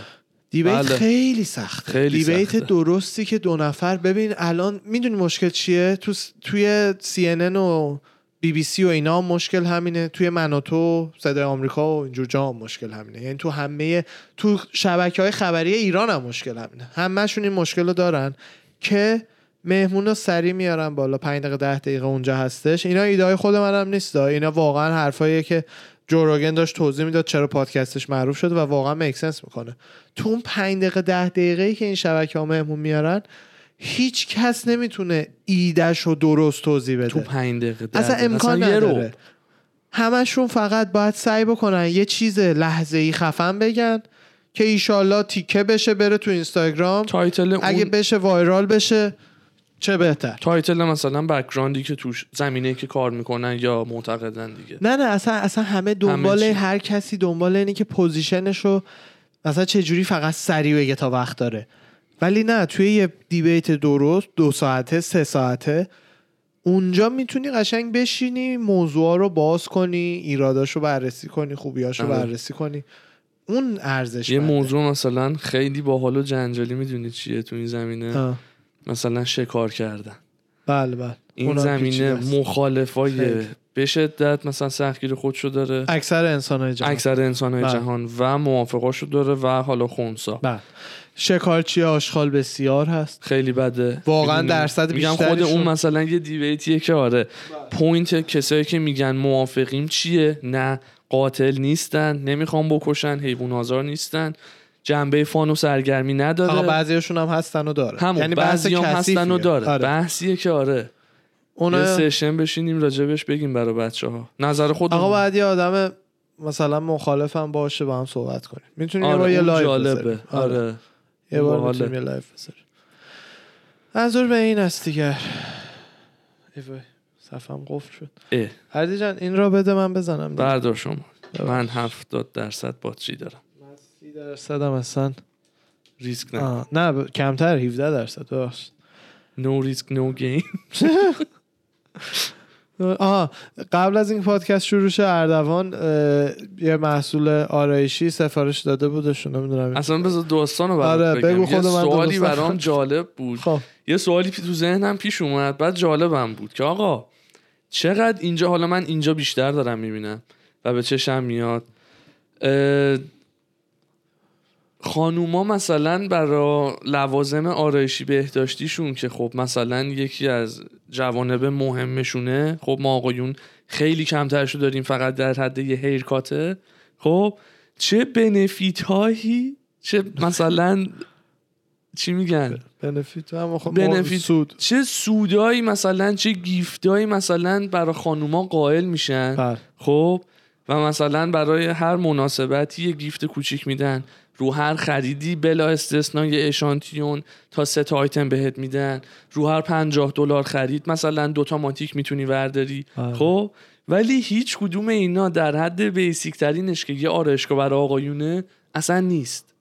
دیبیت بله. خیلی سخته. خیلی دیبیت سخته. درستی که دو نفر ببین الان می‌دونی مشکل چیه؟ تو س- توی CNN و بی بی سی و اینا هم مشکل همینه. توی من و تو صدای آمریکا و اینجور جا هم مشکل همینه. یعنی تو همه تو شبکه های خبری ایران هم مشکل همینه. همهشون این مشکل رو دارن که مهمون رو سری میارن بالا. 5 دقیقه 10 دقیقه اونجا هستش. اینا ایده های خود منم نیست اینا واقعا حرفاییه که جو روگن داشت توضیح می‌داد چرا پادکستش معروف شده و واقعا make sense می‌کنه. تو اون 5 دقیقه 10 دقیقه ای که این شبکه ها مهمون میارن هیچ کس نمی‌تونه ایدهش رو درست توضیح بده. تو پنج دقیقه ده اصلا. امکان رو. نداره. همشون فقط باید سعی بکنن یه چیز لحظه ای خفن بگن که ایشالله تیکه بشه بره تو اینستاگرام. title اگه اون بشه viral بشه. چه بهتر title مثلا background ی که توش زمینه که کار می‌کنن یا معتقدن دیگه نه نه اصلا اصلا همه دنبال چی. هر کسی دنبال اینه که پوزیشنش رو مثلا چه جوری فقط سریع بگه تا وقت داره ولی نه توی یه دیبیت درست دو ساعته سه ساعته اونجا می‌تونی قشنگ بشینی موضوع رو باز کنی ایراداش رو بررسی کنی خوبیاش رو آره. بررسی کنی اون ارزش یه منده. موضوع مثلا خیلی باحال و جنجالی می‌دونی چیه تو این زمینه آه. مثلا شکار کردن. بله بله. این زمینه. مخالفای. به شدت مثلا سختگیر خودشو داره. اکثر انسان های جهان. اکثر انسان های بله. جهان و موافقاشو داره و حالا خونسا. بله. شکارچی آشغال بسیار هست. خیلی بده. واقعا؟ درصد میگم خود اون مثلا یه دیویتیه که آره. پوینت کسایی که میگن موافقیم چیه؟ نه قاتل نیستن نمی‌خوام بکشن حیوان آزار نیستن. جنبه فان و سرگرمی نداره. آقا بعضیاشون هم هستن و داره. همون یعنی بعضی هم هستن و. داره. آره. بحثیه که آره. یه اون سشن بشینیم راجبش بگیم برای بچه ها نظر خود آقا باید یه آدم مثلا مخالفم باشه با هم صحبت کنیم. می‌تونیم یه آره بار یه لایو جالبه. بذاریم. آره. یه بار. می‌تونیم یه لایو بذاریم. منظور به این است دیگر صفم قفل شد. هردی جان این را بده من بزنم دیگه. بردار شما. من هفتاد درصد باتری دارم. درصد هم اصلا ریسک نه آه، نه ب- کمتر 17 درصد ببخشید نو ریسک نو گیم آها قبل از این پادکست شروع شه اردوان یه محصول آرایشی سفارش داده بودشون نمی‌دونم اصلا بذار داستانو برات آره، بگم. بگو یه خود من سوالی برام. جالب بود. خب. یه سوالی پی- تو ذهنم پیش اومد بعد جالبم بود که آقا چقدر اینجا حالا من اینجا بیشتر دارم می‌بینم و به چشم میاد خانوما مثلا برا لوازم آرایشی بهداشتیشون که خب مثلا یکی از جوانب مهمشونه خب ما آقایون خیلی کمترشو داریم فقط در حد یه هیرکاته خب چه بنفیت هایی چه مثلا [laughs] چی میگن؟ بنفیت هم خب بنفیت. سود. چه سودایی مثلا چه گیفتایی مثلا برای خانوما قائل میشن. بله. خب و مثلا برای هر مناسبتی یه گیفت کوچیک میدن. رو هر خریدی بلا استثنا یه اشانتیون تا سه تا آیتم بهت میدن. رو هر پنجاه دلار خرید مثلا دوتا ماتیک می‌تونی ورداری. آره. خب؟ ولی هیچ کدوم اینا در حد بیسیک ترینش که یه آرایشگاه برای آقایونه اصلا نیست.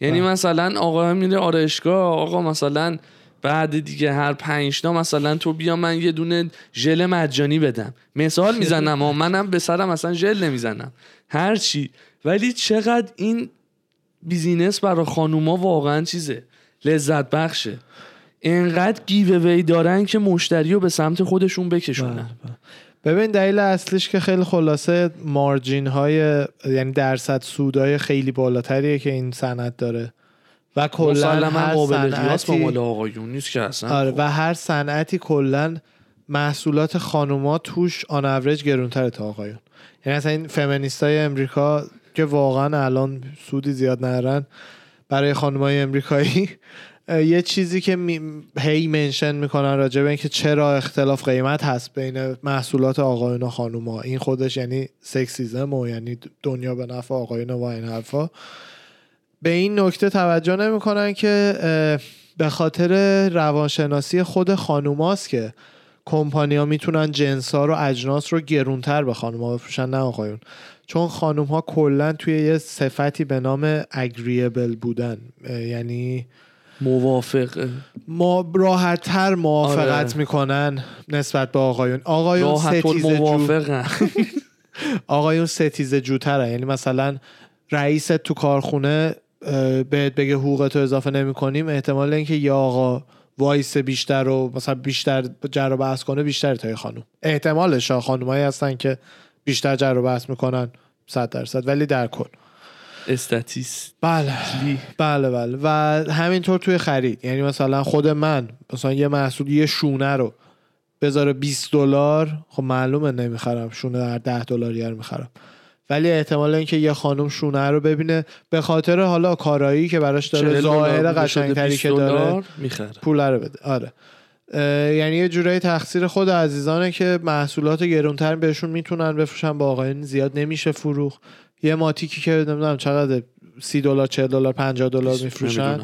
یعنی بله. مثلا آقا میره آرایشگاه آقا مثلا بعد دیگه هر پنج تا مثلا تو بیا من یه دونه ژل مجانی بدم. مثال می‌زنم اما منم به سرم اصلا ژل نمی‌زنم. هر چی. ولی چقدر این business برای خانوما واقعا چیزه. لذت بخشه. انقدر giveaway دارن که مشتری رو به سمت خودشون بکشونن. ببین دلیل اصلیش که خیلی خلاصه margin های یعنی درصد سودای خیلی بالاتریه که این صنعت داره. و کلا هر قابل قیاس با صنعتی مال آقایون نیست که اصلا. آره و هر صنعتی کلا محصولات خانوما توش on average گرونتره تا آقایون. یعنی مثلا این فمینیستای امریکا که واقعا الان سودی زیاد ندارن برای خانمای امریکایی. اه، یه چیزی که. هی منشن می‌کنن راجع به اینکه چرا اختلاف قیمت هست بین محصولات آقایون و خانوما. این خودش یعنی سکسیزم و یعنی دنیا به نفع آقایون و این حرفا. به این نکته توجه نمی‌کنن که به خاطر روانشناسی خود خانوماست که کمپانیا می‌تونن جنس ها رو اجناس رو گرونتر به خانوما بفروشن نه آقایون. چون خانوم ها کلا توی یه صفتی به نام اگریبل بودن. یعنی موافق ما راحتتر موافقت آره. می‌کنن نسبت به آقایون. آقایون راحت ستیزه جو موافقن. [laughs] آقایون ستیزه جوترن یعنی مثلا رئیست تو کارخونه بهت بگه حقوقتو اضافه نمی کنیم احتمال اینکه یا آقا وایس بیشتر و مثلا بیشتر جر و بحث کنه بیشتر تا یه خانوم احتمالش ها خانومایی هستن که بیشتر جر و بحث می‌کنن صد درصد. ولی در کل. استاتیست. بله. بله بله. و همینطور توی خرید. یعنی مثلا خود من مثلا یه محصول یه شونه رو بذاره 20 دلار خب معلومه نمی‌خرم شونه در 10 دلاری رو می‌خرم. ولی احتمال اینکه یه خانم شونه رو ببینه به خاطر حالا کارایی که براش داره ظاهر قشنگتری که داره می‌خره. پول رو بده. آره. یعنی یه جورایی تقصیر خود عزیزانه که محصولات گرونتر بهشون می‌تونن بفروشن با آقایون زیاد نمیشه فروخ یه ماتیکی که نمی‌دونم چقدر سی دلار 40 دلار 50 دلار میفروشن.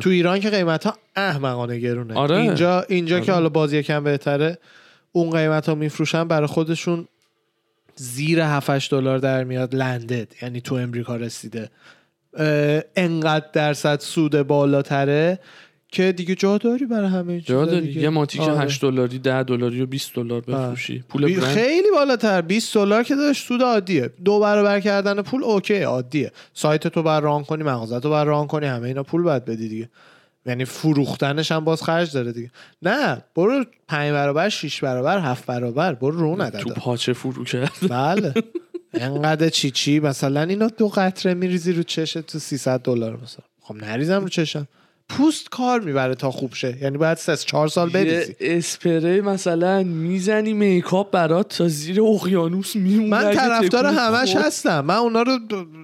تو ایران که قیمت ها احمقانه گرونه. آره. اینجا اینجا آره. که حالا باز یکم بهتره اون قیمت ها میفروشن برای خودشون زیر 7 دلار در میاد لندد یعنی تو امریکا رسیده. انقدر درصد سود بالاتره که دیگه جا داری برای همه جا داری. دیگه. یه ماتی که آره. 8 دلاری 10 دلاری و 20 دلار بفروشی. پول بی- برند. خیلی بالاتر. 20 دلار که داشت سود عادیه. دو برابر کردن پول اوکی عادیه. سایت تو بر ران کنی مغازه تو بر ران کنی همه اینا پول باید بدی دیگه. یعنی فروختنش هم باز خرج داره دیگه. نه برو 5 برابر 6 برابر 7 برابر. برو رو تو نداد پاچه فرو کرد. بله. انقدر چی چی؟ مثلا اینا دو قطره میریزی رو چشت تو 300 دلار مثلا. خب نریزم رو چشم. پوست کار می‌بره تا خوب شه. یعنی باید 3 4 سال بریزی اسپری مثلا می‌زنی میکاپ برات تا زیر اقیانوس میمونه. من طرفدار همش خورد. هستم. من اونا رو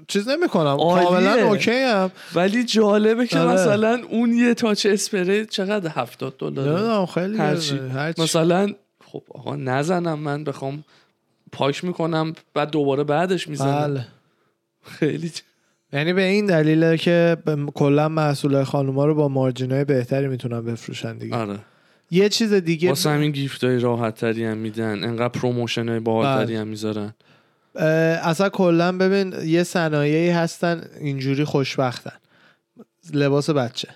چیز نمی کنم عالیه. کاملا اوکی هم ولی جالبه که آره. مثلا اون یه تاچ اسپری چقدر؟ 70 دلار. خیلی هرچی. هرچی. مثلا خب آقا نزنم من بخوام پاک می‌کنم بعد دوباره بعدش می‌زنم. بله. خیلی یعنی به این دلیله که کلا محصول خانوما رو با margin ای بهتری می‌تونن بفروشن دیگه. آره. یه چیز دیگه واسه همین gift های راحت تری هم میدن. انقدر promotion های باحال هم می‌ذارن. اصلا کلا ببین یه صنایعی هستن اینجوری خوشبختن. لباس بچه.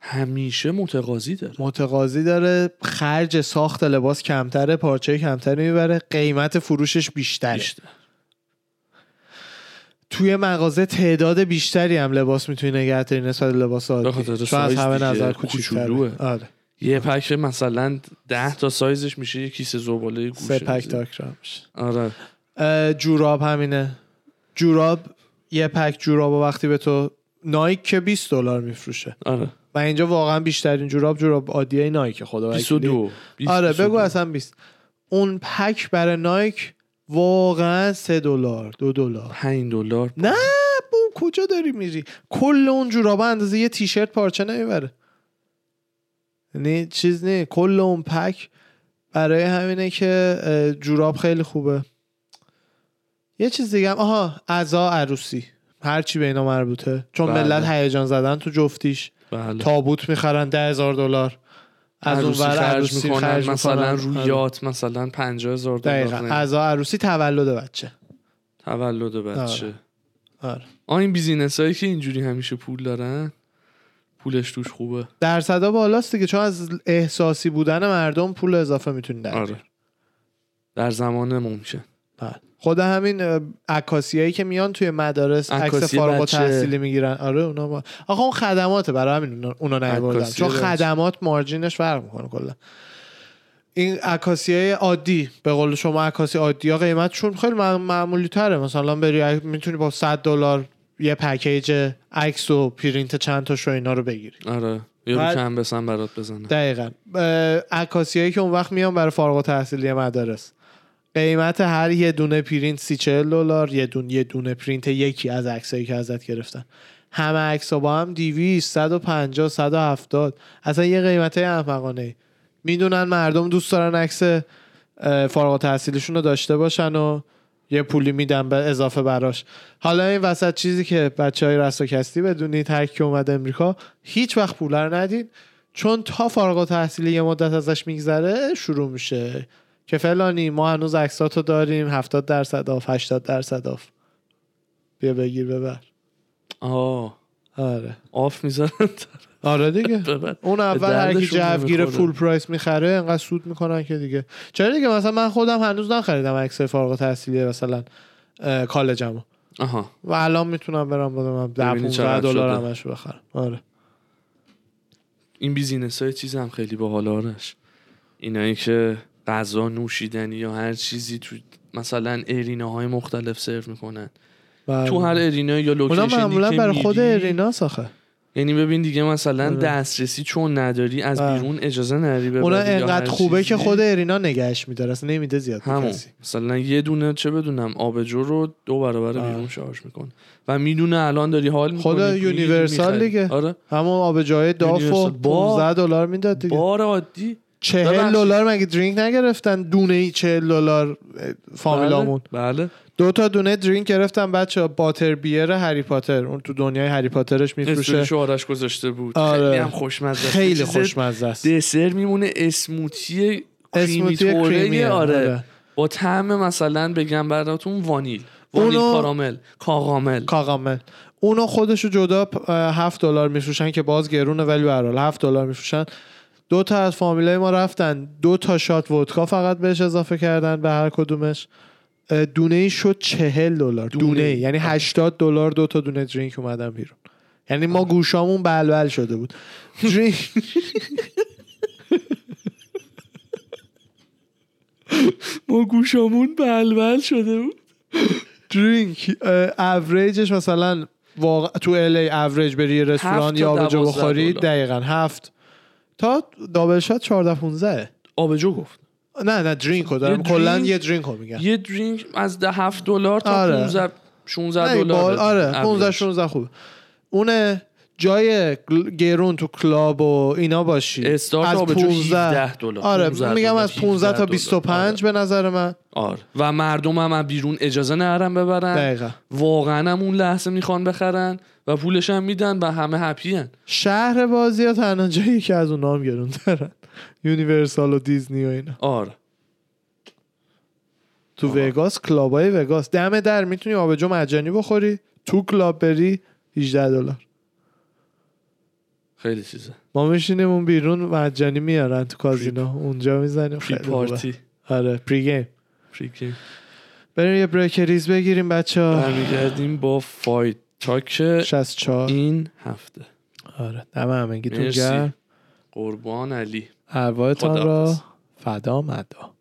همیشه متقاضی داره. متقاضی داره خرج ساخت لباس کمتره پارچه کمتری می‌بره قیمت فروشش بیشتره. بیشتر. توی مغازه تعداد بیشتری هم لباس می‌تونی نگه داری نسبت لباس عادی. چون از همه نظر. کوچیک‌تره. آره. یه پک مثلا ده تا سایزش میشه یه کیسه زباله گوشه. سه پک. تاکرام میشه. آره. جوراب همینه. جوراب یه پک جوراب و وقتی به تو نایک که 20 دلار میفروشه. آره. و اینجا واقعا بیشترین جوراب جوراب عادیه نایک خدا وکیلی. 22 20 آره 22. بگو اصلا 20 اون پک برای نایک واقعا 3 دلار دو دلار. 5 دلار؟ نه بو کجا داری میری؟ کل اون جورابا اندازه یه تیشرت پارچه نمی‌بره. یعنی چیز نه کل اون پک برای همینه که جوراب خیلی خوبه. یه چیز دیگه هم آها عزا عروسی. هر چی به اینا مربوطه. چون بله. ملت هیجان زدن تو جفتیش. بله. تابوت می‌خرن ده هزار دلار. از اون ور عروسی می‌کنن خرج مثلا. رو آره. یات مثلا 50 هزار دقیقا دلار عزا عروسی تولد بچه تولد بچه آره. آه این بیزینس هایی که اینجوری همیشه پول دارن پولش توش خوبه درصدا بالاست دیگه چون از احساسی بودن مردم پول اضافه می‌تونی در آره در زمان ممکن بله. خود همین عکاسیایی که میان توی مدارس عکس فارغ. التحصیلی می‌گیرن. آره اونا با... آخه اون خدماته برای همین اونا, عکاسی چون. خدمات مارجینش فرق می‌کنه کلا. این عکاسی های عادی به قول شما عکاسی عادی ها قیمتشون خیلی مع- معمولی تره مثلا بری می‌تونی با 100 دلار یه پکیج عکس و پرینت چند تا شو اینا رو بگیری. آره. یا کم بسن برات بزنه. دقیقا. عکاسی هایی که اون وقت میان برای فارغ التحصیلی مدارس. قیمت هر یه دونه پرینت سی چهل دلار یه دونه یه دونه پرینت یکی از عکسایی که ازت گرفتن همه عکس با هم 200 150 170 اصلا یه قیمت احمقانه می‌دونن مردم دوست دارن عکس فارغ التحصیلیشون رو داشته باشن و یه پولی میدن به اضافه براش. حالا این وسط چیزی که بچه های رستاکستی بدونید هر کی اومد امریکا هیچ وقت پول رو ندید. چون تا فارغ التحصیلی یه مدت ازش میگذره شروع میشه. که فلانی ما هنوز عکساتو داریم 70 درصد off 80 درصد off. بیا بگیر ببر. آه. آره. off می‌ذارن آره دیگه. [laughs] اون اول هر کی جوگیر. full price می‌خره انقدر سود می‌کنن که دیگه. چرا دیگه؟ مثلا من خودم هنوز نخریدم عکس فارغ التحصیلی مثلا کالجمو. آها. و الان می‌تونم برم بدم 10 ببینی 15 چقدر دلار. همش بخرم. آره. این business های چیز هم خیلی باحال آرش. اینایی که غذا نوشیدنی یا هر چیزی تو مثلا arena های مختلف سرو می‌کنن بله. تو هر arena یا location ی معمولا که برای خود arena ساخته یعنی ببین دیگه مثلا آره. دسترسی چون نداری از آه. بیرون اجازه نری ببری اونا انقدر خوبه که. خود arena نگهش میداره اصلا نمیده زیاد همون کسی مثلا یه دونه چه بدونم آبجو رو دو برابر. بیرون charge می‌کنه و می‌دونه الان داری حال می‌کنی خود یونیورسال دیگه. آره همون آبجوی Duff یونیورسال. با- 15 دلار می‌داد دیگه بار عادی 40 ببخشید. دلار مگه drink نگرفتن؟ دونه ای 40 دلار فامیلامون. بله, بله. دو تا دونه drink گرفتن. بچه butterbeer هری پاتر. اون تو دنیای هری پاترش میفروشه. آرش گذاشته بود. آره. خیلی هم خوشمزه است. خیلی خوشمزه است. دسر میمونه smoothie کریمی اسموتی توره کریمیه، آره. آره. با طعم مثلا بگم براتون وانیل. وانیل اونو- کارامل. کاغامل. کاغامل. اونو خودشو جدا پ- اه، هفت دلار میفروشن که باز گرونه ولی به هر حال هفت دلار میفروشن. دو تا از فامیلای ما رفتن. دو تا شات ودکا فقط بهش اضافه کردن به هر کدومش. دونه ای شد چهل دلار. دونه دونه. یعنی 80 دلار دو تا دونه درینک اومدن بیرون. یعنی ما گوشامون بلبل شده بود. drink [laughs] ما گوشامون بلبل شده بود. drink average ش مثلا واقع تو ال ای اوریج بری رستوران یا آبجو دوازده بخوری دلار. دقیقا هفت. تا double shot 14 15 آبجو گفت نه نه drink رو دارم کلا یه drink رو میگم یه drink از ده هفت دلار تا آره. 15 16 نه، دلار. آره 15 اوریج. 16 خوبه اونه جای گرون تو club و اینا باشی. استارت آبجو 17 دلار. آره 15 میگم از 15 تا 17 25 به نظر من. آره. و مردم هم از بیرون اجازه نرم ببرن. دقیقا. واقعا هم اون لحظه می‌خوان بخرن و پولش هم میدن و همه happy هن. شهر بازی ها تنها جایی که از اون نام گرون دارن یونیورسال و دیزنی و اینا. آره. تو وگاس club ای وگاس. دم در می‌تونی آبجو مجانی بخوری تو club بری 18 دلار. خیلی چیزه. ما میشینیم اون بیرون مجانی میارن تو کازینو. اونجا می‌زنیم. pre. party آره pregame pregame. بریم یه break ریز بگیریم بچه ها برمیگردیم با Fight. Talk 64 این هفته. آره دم همگیتون. گرم. قربان علی. ارواحتان را. فدا مدا.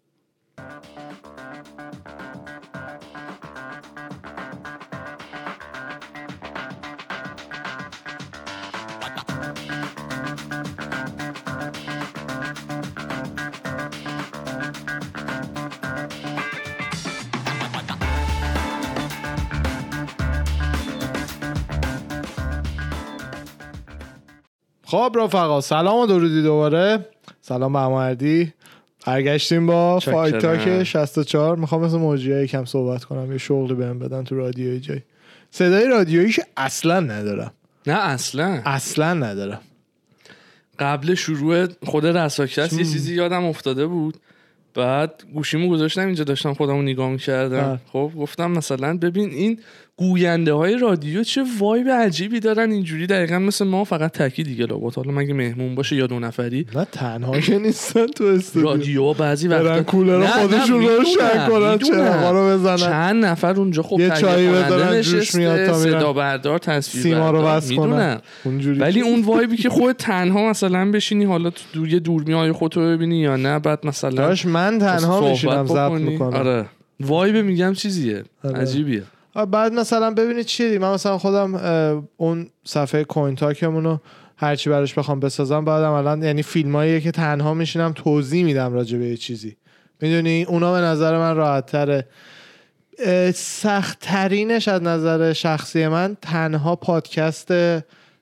خب رفقا سلام و درودی دوباره. سلام به هماردی برگشتیم با. فایت تاک 64 می‌خوام مثل موجی یکم صحبت کنم. یه شغلی بهم بدن تو رادیوی جای. صدای رادیویی اصلا ندارم. نه اصلا. اصلا ندارم. قبل شروع خود رساکست یه چیزی یادم افتاده بود. بعد گوشیمو گذاشتم اینجا داشتم خودمو نگاه می‌کردم. آه. خب گفتم مثلا ببین این گوینده های رادیو چه وایب عجیبی دارن اینجوری. دقیقا مثل ما فقط تکی دیگه لابد. حالا مگه مهمون باشه یا دو نفری؟ نه تنها که نیستن تو استودیو. رادیو بعضی وقتا کولر خودشون روشن می‌دونم، کنن. چراغا رو بزنن؟ چند نفر اونجا خب یه چایی بذارن، جوش میاد تا. صدا بردار تصویر سیما رو. بس کنن. اونجوری. ولی اون وایبی که خود تنها مثلا بشینی حالا تو دور یه دورمی های خودتو ببینی یا نه بعد مثلا داش من تنها صحبت میشینم ضبط بکنی. می‌کنم. آره. وایب میگم چیزیه؟ آره. عجیبیه. بعد مثلا ببینید چیه دیگه من مثلا خودم اون صفحه کوین تاکمون رو هرچی براش بخوام بسازم بعد عملا یعنی فیلمایی که تنها میشینم توضیح میدم راجع به چیزی. می‌دونی؟ اونا به نظر من راحت تره سخت ترینش از نظر شخصی من تنها پادکست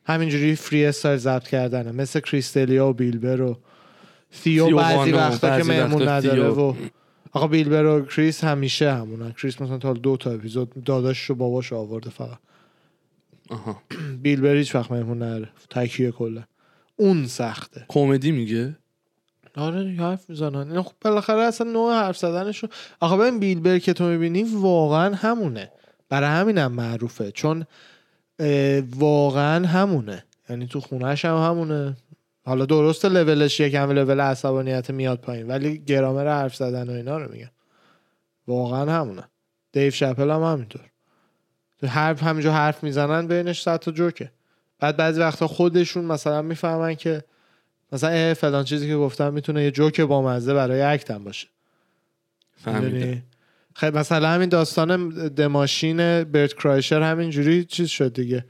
همینجوری فری استایل ضبط کردنه. مثل کریستلیا و بیلبر و ثیو بعضی وقتا که مهمون نداره. و آقا بیلبر و کریس همیشه همونن. کریس مثلا تا دو تا اپیزود داداش رو باباش آورده فقط. آها. [clears throat] بیلبر هیچ وقت مهمون نداره تکیه کلا اون سخته. کمدی میگه؟ آره حرف می‌زنن. اینا خب بالاخره اصلا نوع حرف زدنشون آخه ببین بیلبر که تو می‌بینی واقعا همونه. برای همینم معروفه. چون واقعا همونه. یعنی تو خونهش هم همونه. حالا درسته لولش یکم لول عصبانیت میاد پایین ولی گرامر حرف زدن و اینا رو میگم. واقعا همونه. دیو شپل هم همینطور. تو حرف همینجا حرف می‌زنن بینش صد تا جوکه. بعد بعضی وقتا خودشون مثلا می‌فهمن که مثلا اه، فلان چیزی که گفتم می‌تونه یه جوک بامزه برای اکتم باشه. فهمیده می‌دونی؟ خیلی مثلا همین داستان دماشین برت کرایشر همین جوری چیز شد دیگه.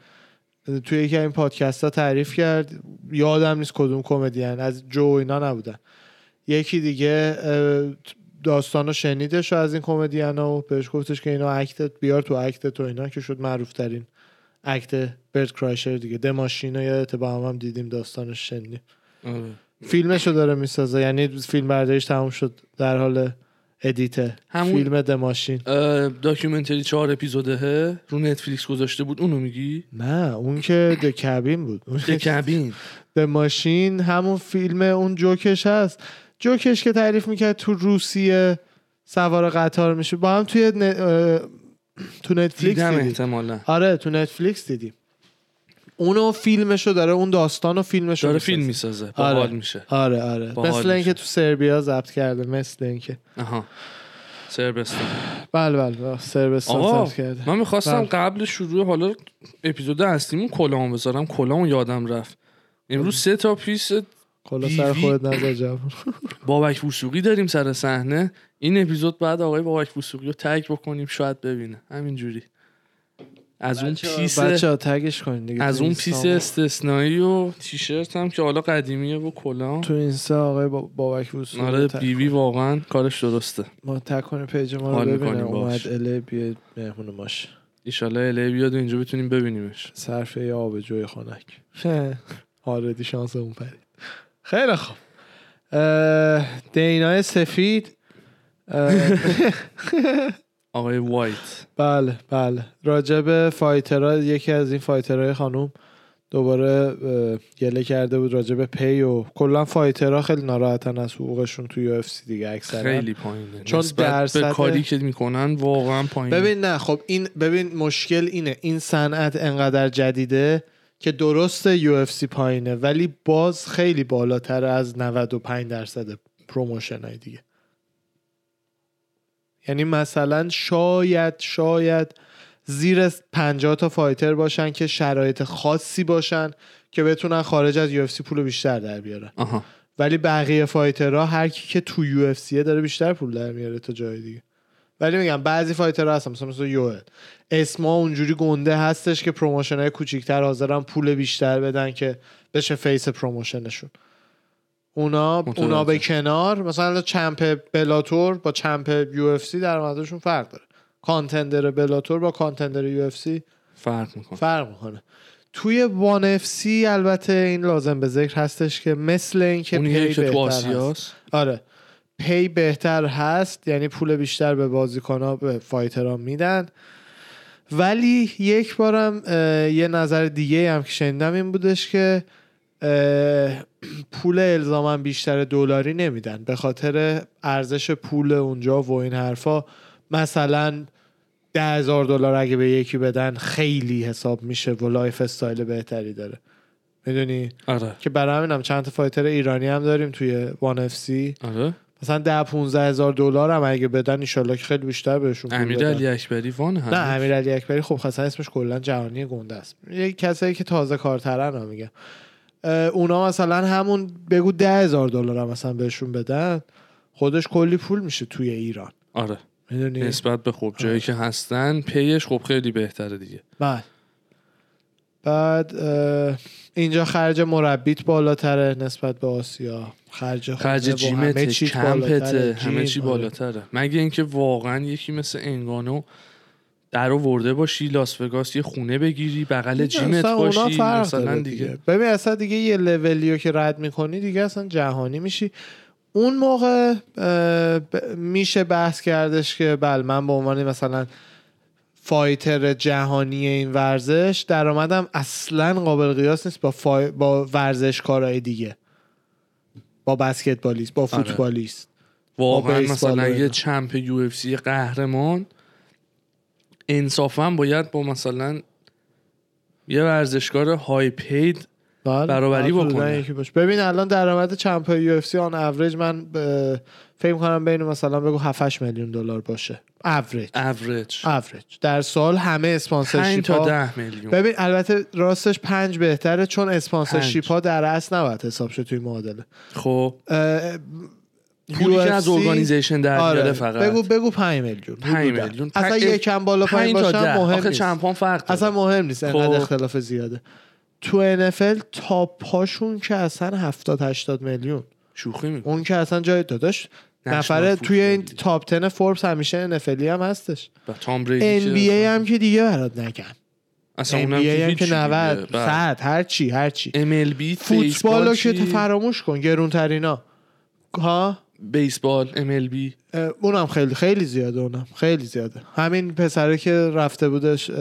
توی یکی از این پادکست ها تعریف کرد. یادم نیست کدوم کمدین. از جو اینا نبودن. یکی دیگه داستان رو شنیدش از این کمدین و بهش گفتش که اینا اکتت بیار تو اکتت تو اینا که شد معروف ترین اکت برت کرایشر دیگه. دماشین رو یادت با هم, هم دیدیم داستانش شنیدیم. آره. فیلمشو داره می‌سازه. یعنی فیلم برداریش تموم شد. در حال ادیته همون- فیلم دماشین documentary چهار اپیزوده رو نتفلیکس گذاشته بود اونو میگی؟ نه اون که the cabin بود. [laughs] Cabin. ماشین همون فیلم اون جوکش هست. جوکش که تعریف می‌کرد تو روسیه سوار قطار میشه. با هم توی ن... اه، تو نتفلیکس دیدم احتمالا. آره تو نتفلیکس دیدیم. اونو فیلمشو داره اون داستان و فیلمشو داره. فیلم می‌سازه آره. میشه. آره آره. مثل اینکه. تو سربیا ضبط کرده مثل اینکه. آها. سربستان بله بله سربستان آقا ضبط کرده. من می‌خواستم بله. قبل شروع حالا اپیزود اصلیمون کلامو بذارم. کلامو یادم رفت. امروز سه تا پیس کلا سر خودت نظر جواب [laughs] بابک وسوقی داریم سر صحنه. این اپیزود بعد آقای بابک وسوقی رو تگ بکنیم شاید ببینه. همینجوری. از اون پیس بچه تگش کنین دیگه از اون پیس. استثنایی و تیشرت هم که حالا قدیمیه و کلام تو اینستا آقای با- بابک وسوقی آره رو تگ بیبی واقعا کارش درسته. ما تک کنیم پیج ما رو ببینه. می‌کنیم اومد. اله بیاد مهمون ماش. ایشالله اله بیاد و اینجا بتونیم ببینیمش. صرفه یا آبجوی خنک. آردی شانس اون پرید. خیلی خوب. دینای سفید. [laughs] آقای وایت. بله بله. راجب فایترها یکی از این فایترهای خانوم دوباره گله کرده بود راجب pay و کلا fighter ها خیلی ناراحتن از حقوقشون تو یو اف سی دیگه اکثرا. خیلی پایینه. چون نسبت به درصد- کاری که می‌کنن واقعا پایینه. ببین نه خب این ببین مشکل اینه. این صنعت انقدر جدیده که درست UFC پایینه ولی باز خیلی بالاتر از 95 درصد promotion های دیگه. یعنی مثلا شاید شاید زیر 50 تا fighter باشن که شرایط خاصی باشن که بتونن خارج از UFC پول بیشتر در بیارن. آها. ولی بقیه fighter ها هر کی که تو UFC داره بیشتر پول در میاره تا جای دیگه. ولی میگم بعضی fighter ها هستن مثلا مثل یوئل اسما اونجوری گنده هستش که promotion های کوچیکتر حاضرن پول بیشتر بدن که بشه face promotion شون. اونا متوجه. اونا به کنار مثلا champ Bellator با champ UFC درآمدشون فرق داره. contender Bellator با contender UFC فرق می‌کنه. فرق می‌کنه. توی ONE FC البته این لازم به ذکر هستش که مثل اینکه pay که تو بهتر هست. آره. pay بهتر هست یعنی پول بیشتر به بازیکنها به fighter ها میدن. ولی یک بارم یه نظر دیگه هم که شنیدم این بودش که پول الزاما بیشتر دلاری نمیدن. به خاطر ارزش پول اونجا و این حرفا مثلا ده هزار دلار اگه به یکی بدن خیلی حساب میشه و lifestyle بهتری داره. می‌دونی؟ آره. که برای همینم چند تا fighter ایرانی هم داریم توی ONE FC آره. مثلا ده 15 هزار دلار هم اگه بدن ایشالله که خیلی بیشتر بهشون امیر. علی اکبری ONE نه امیر علی اکبری خب خاصا اسمش کلا جهانی گنده است. یه کسایی که تازه کارترن ها میگم اه، اونا مثلا همون بگو ده هزار دلار هم مثلا بهشون بدن خودش کلی پول میشه توی ایران. آره. می‌دونی؟ نسبت به خب جایی که هستن پیش خب خیلی بهتره دیگه. بله. بعد اینجا خرج مربیت بالاتره نسبت به آسیا. خرج خرج جیمت همه چی آره. بالاتره. مگه اینکه واقعا یکی مثل انگانو در ورده باشی لاس وگاس یه خونه بگیری بغل جیمت باشی مثلا داره دیگه ببین اصلا دیگه یه لولیو که رد می‌کنی دیگه اصلا جهانی میشی اون موقع میشه بحث کردش که بله من به عنوان مثلا fighter جهانی این ورزش درآمدم اصلا قابل قیاس نیست با, فای... با ورزشکارهای دیگه با بسکتبالیست با آره. فوتبالیست واقعا و مثلا اینا. یه champ UFC قهرمان انصافا باید با مثلا یه ورزشکار high paid بله. برابری حدوداً بکنه. ببین الان درآمد champ UFC on average من ب- فکر کنم بین مثلا بگو 7 8 میلیون دلار باشه. اوریج اوریج اوریج در سال همه 5 sponsorship تا ها 10 میلیون. ببین البته راستش پنج بهتره چون sponsorship ها در اصل نباید حساب شه توی معادله. خب. اه، پولی که از UFC organization در آره. فقط بگو بگو 5 میلیون 5 حدوداً. میلیون اصلا یکم بالا پایین تا ده. مهم نیست champion فرق داره. اصلا مهم نیست خب. انقدر اختلاف زیاده تو NFL تاپ هاشون که اصلا 70 80 میلیون شوخی می‌کنه اون که اصلا جای داداش نفره توی این. تاپ 10 فوربس همیشه NFL هم هستش تام بریدی NBA هم که دیگه برات نگم اصلا NBA هم که که هیچی 90 دیگه. بله. 100 هر چی هر چی MLB فوتبال رو بیسبال که فراموش کن گرون ترینا ها بیسبال MLB اه، اونم خیلی خیلی زیاده اونم خیلی زیاده. همین پسره که رفته بودش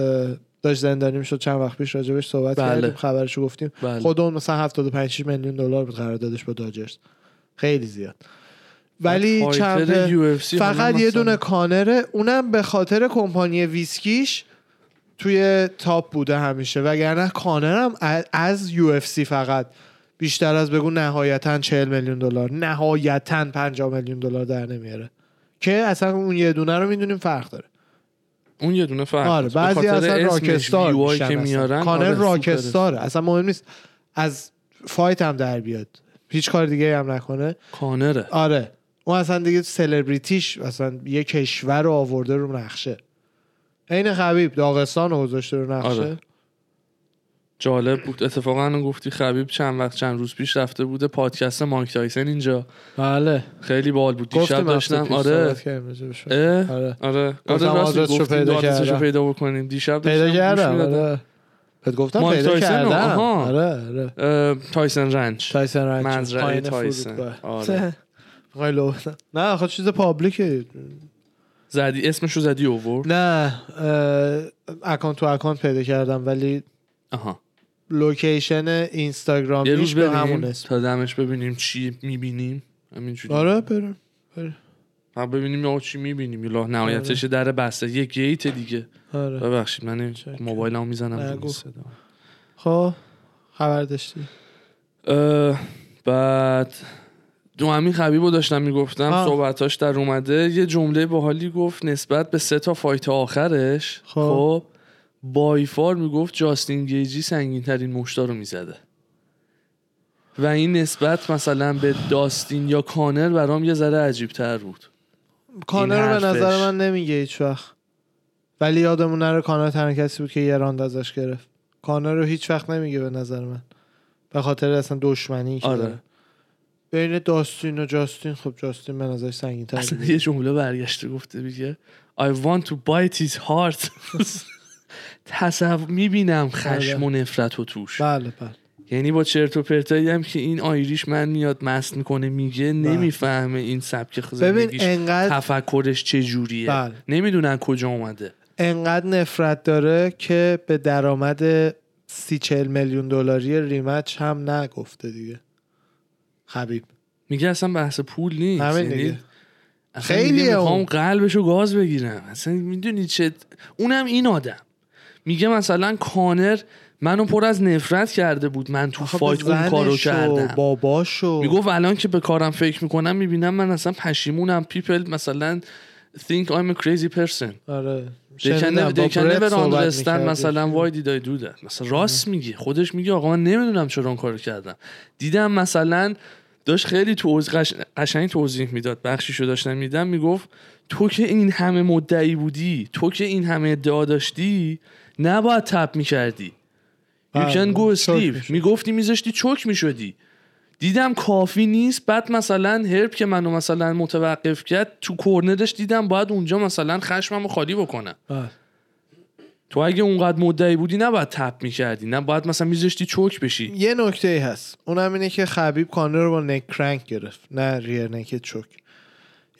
داشت زندانی می‌شد چند وقت پیش راجبش صحبت بله. کردیم خبرشو گفتیم. بله. خود اون مثلا 75 6 میلیون دلار بود قراردادش با داجرز. خیلی زیاد. ولی UFC فقط یه دونه کانره اونم به خاطر کمپانی ویسکیش توی top بوده همیشه. وگرنه کانرم ا- از UFC فقط. بیشتر از بگو نهایتا 40 میلیون دلار. نهایتا 50 میلیون دلار در نمیاره. که اصلا اون یه دونه رو می‌دونیم فرق داره. اون یه دونه فرق آره بعضی اصلا rockstar که. میارن کانر آره، rockstar ه. اصلا مهم نیست. از fight هم در بیاد. هیچ کار دیگه هم نکنه. کانره. آره. اون اصلا دیگه سلبریتیش اصلا یه کشور رو آورده رو نقشه. عین خبیب داغستان رو گذاشته رو نقشه. آره. جالب بود. اتفاقا گفتی خبیب چند وقت چند روز پیش رفته بوده پادکست مایک تایسن اینجا. بله. خیلی باحال بود. دیشب داشتم. آره؟ آره. آره. آره آدرسشو گفتی. پیدا کردم. پیدا بکنیم. دیشب پیدا کردم. آره. بهت گفتم پیدا؟ کردم. آره آره. تایسن ranch. تایسن ranch. مزرعه تایسن. آره. [laughs] نه آخه چیز public ه. زدی اسمشو زدی over نه اکانت تو اکانت پیدا کردم ولی آها. location یه اینستاگرامیش روز به همون اسم. تا دمش ببینیم چی می‌بینیم. همینجوری. آره بریم هم ببینیم یا چی می‌بینیم. یا نهایتش در بسته یه گیت دیگه. آره. ببخشید من چک. موبایلمو می‌زنم. خب خبر داشتی. بعد دو همین خبیب رو داشتم می‌گفتم. آه. صحبتاش در اومده. یه جمله باحالی گفت نسبت به سه تا فایت آخرش. خب. بایفار می‌گفت جاستین گیجی سنگین ترین مشتا رو می‌زده. و این نسبت مثلا به داستین یا کانر برام یه ذره عجیب تر بود. کانر رو به. نظر من نمیگه هیچ وقت. ولی یادمون نره کانر تنها کسی بود که یه راند ازش گرفت. کانر رو هیچ وقت نمیگه به نظر من. به خاطر اصلا دشمنی که آره. بین داستین و جاستین خب جاستین به نظرش سنگین تر اصلا یه جمله برگشته گفته میگه I want to bite his heart. [laughs] تصور می‌بینم خشم و نفرت و توش. بله بله. یعنی با چرت و پرتایی هم که این آیریش من میاد مست می‌کنه میگه نمی‌فهمه این سبک ببین زندگیش انقدر تفکرش چجوریه. بله. نمی‌دونن کجا اومده. انقدر نفرت داره که به درآمد سی چل میلیون دلاری ریمچ هم نگفته دیگه. خبیب میگه اصلا بحث پول نیست. همین یعنی دیگه. خیلی می‌خوام اون. قلبشو گاز بگیرم. اصلا می‌دونی چه اونم این آدم. میگه مثلا کانر منو پر از نفرت کرده بود. من تو fight اون کارو کردم. باباشو. می‌گفت الان که به کارم فکر می‌کنم می‌بینم من اصلا پشیمونم. people مثلا think I'm a crazy person. آره. می‌کردی. مثلا I do that. مثلا راست میگه. خودش میگه آقا من نمی‌دونم چرا اون کارو کردم. دیدم مثلا داشت خیلی توضیح قش... قشنگ توضیح می‌داد. بخشیشو داشتم میدم می‌گفت تو که این همه مدعی بودی تو که این همه ادعا داشتی نباید تپ می‌کردی. You بله، can go چوک sleep می‌شد. می‌گفتی میذاشتی چوک می‌شدی. دیدم کافی نیست. بعد مثلا هرب که منو مثلا متوقف کرد تو کورنرش دیدم باید اونجا مثلا خشممو خالی بکنم بله. تو اگه اونقدر مدعی بودی نباید تپ می‌کردی. نه باید مثلا میذاشتی چوک بشی. یه نکته ای هست. اونم اینه که خبیب کانر رو با نک کرنک گرفت. نه ریر نک چوک.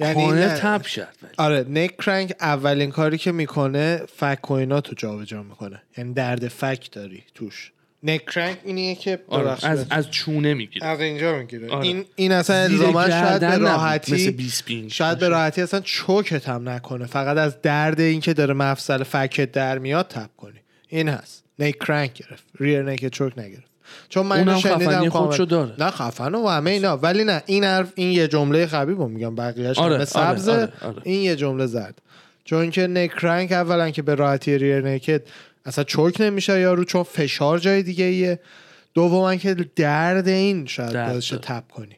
یعنی نه- تپ ولی. آره نک کرنک اولین کاری که می‌کنه فک و اینا تو جابجا می‌کنه. یعنی درد فک داری توش. نک کرنک اینیه که آره. از, از چونه می‌گیره. از اینجا می‌گیره. آره. این این اصلا الزاما شاید به راحتی مثل 20 پینگ شاید به راحتی اصلا چوکت هم نکنه. فقط از درد این که داره مفصل فکت در میاد تپ کنی. این هست. نک کرنک گرفت ریر نک چوک نگرفت چون من اونم شنیدم. خودشو داره. نه خفن و همه اینا ولی نه این حرف این یه جمله خبیب رو میگم بقیهش آره، آره، سبزه آره، آره. این یه جمله زد چون که نک کرنک اولا که به راحتی ریر نکت اصلا چوک نمیشه یارو چون فشار جای دیگه ایه دوما که درد این شاید درد باعث شه داره. تپ کنی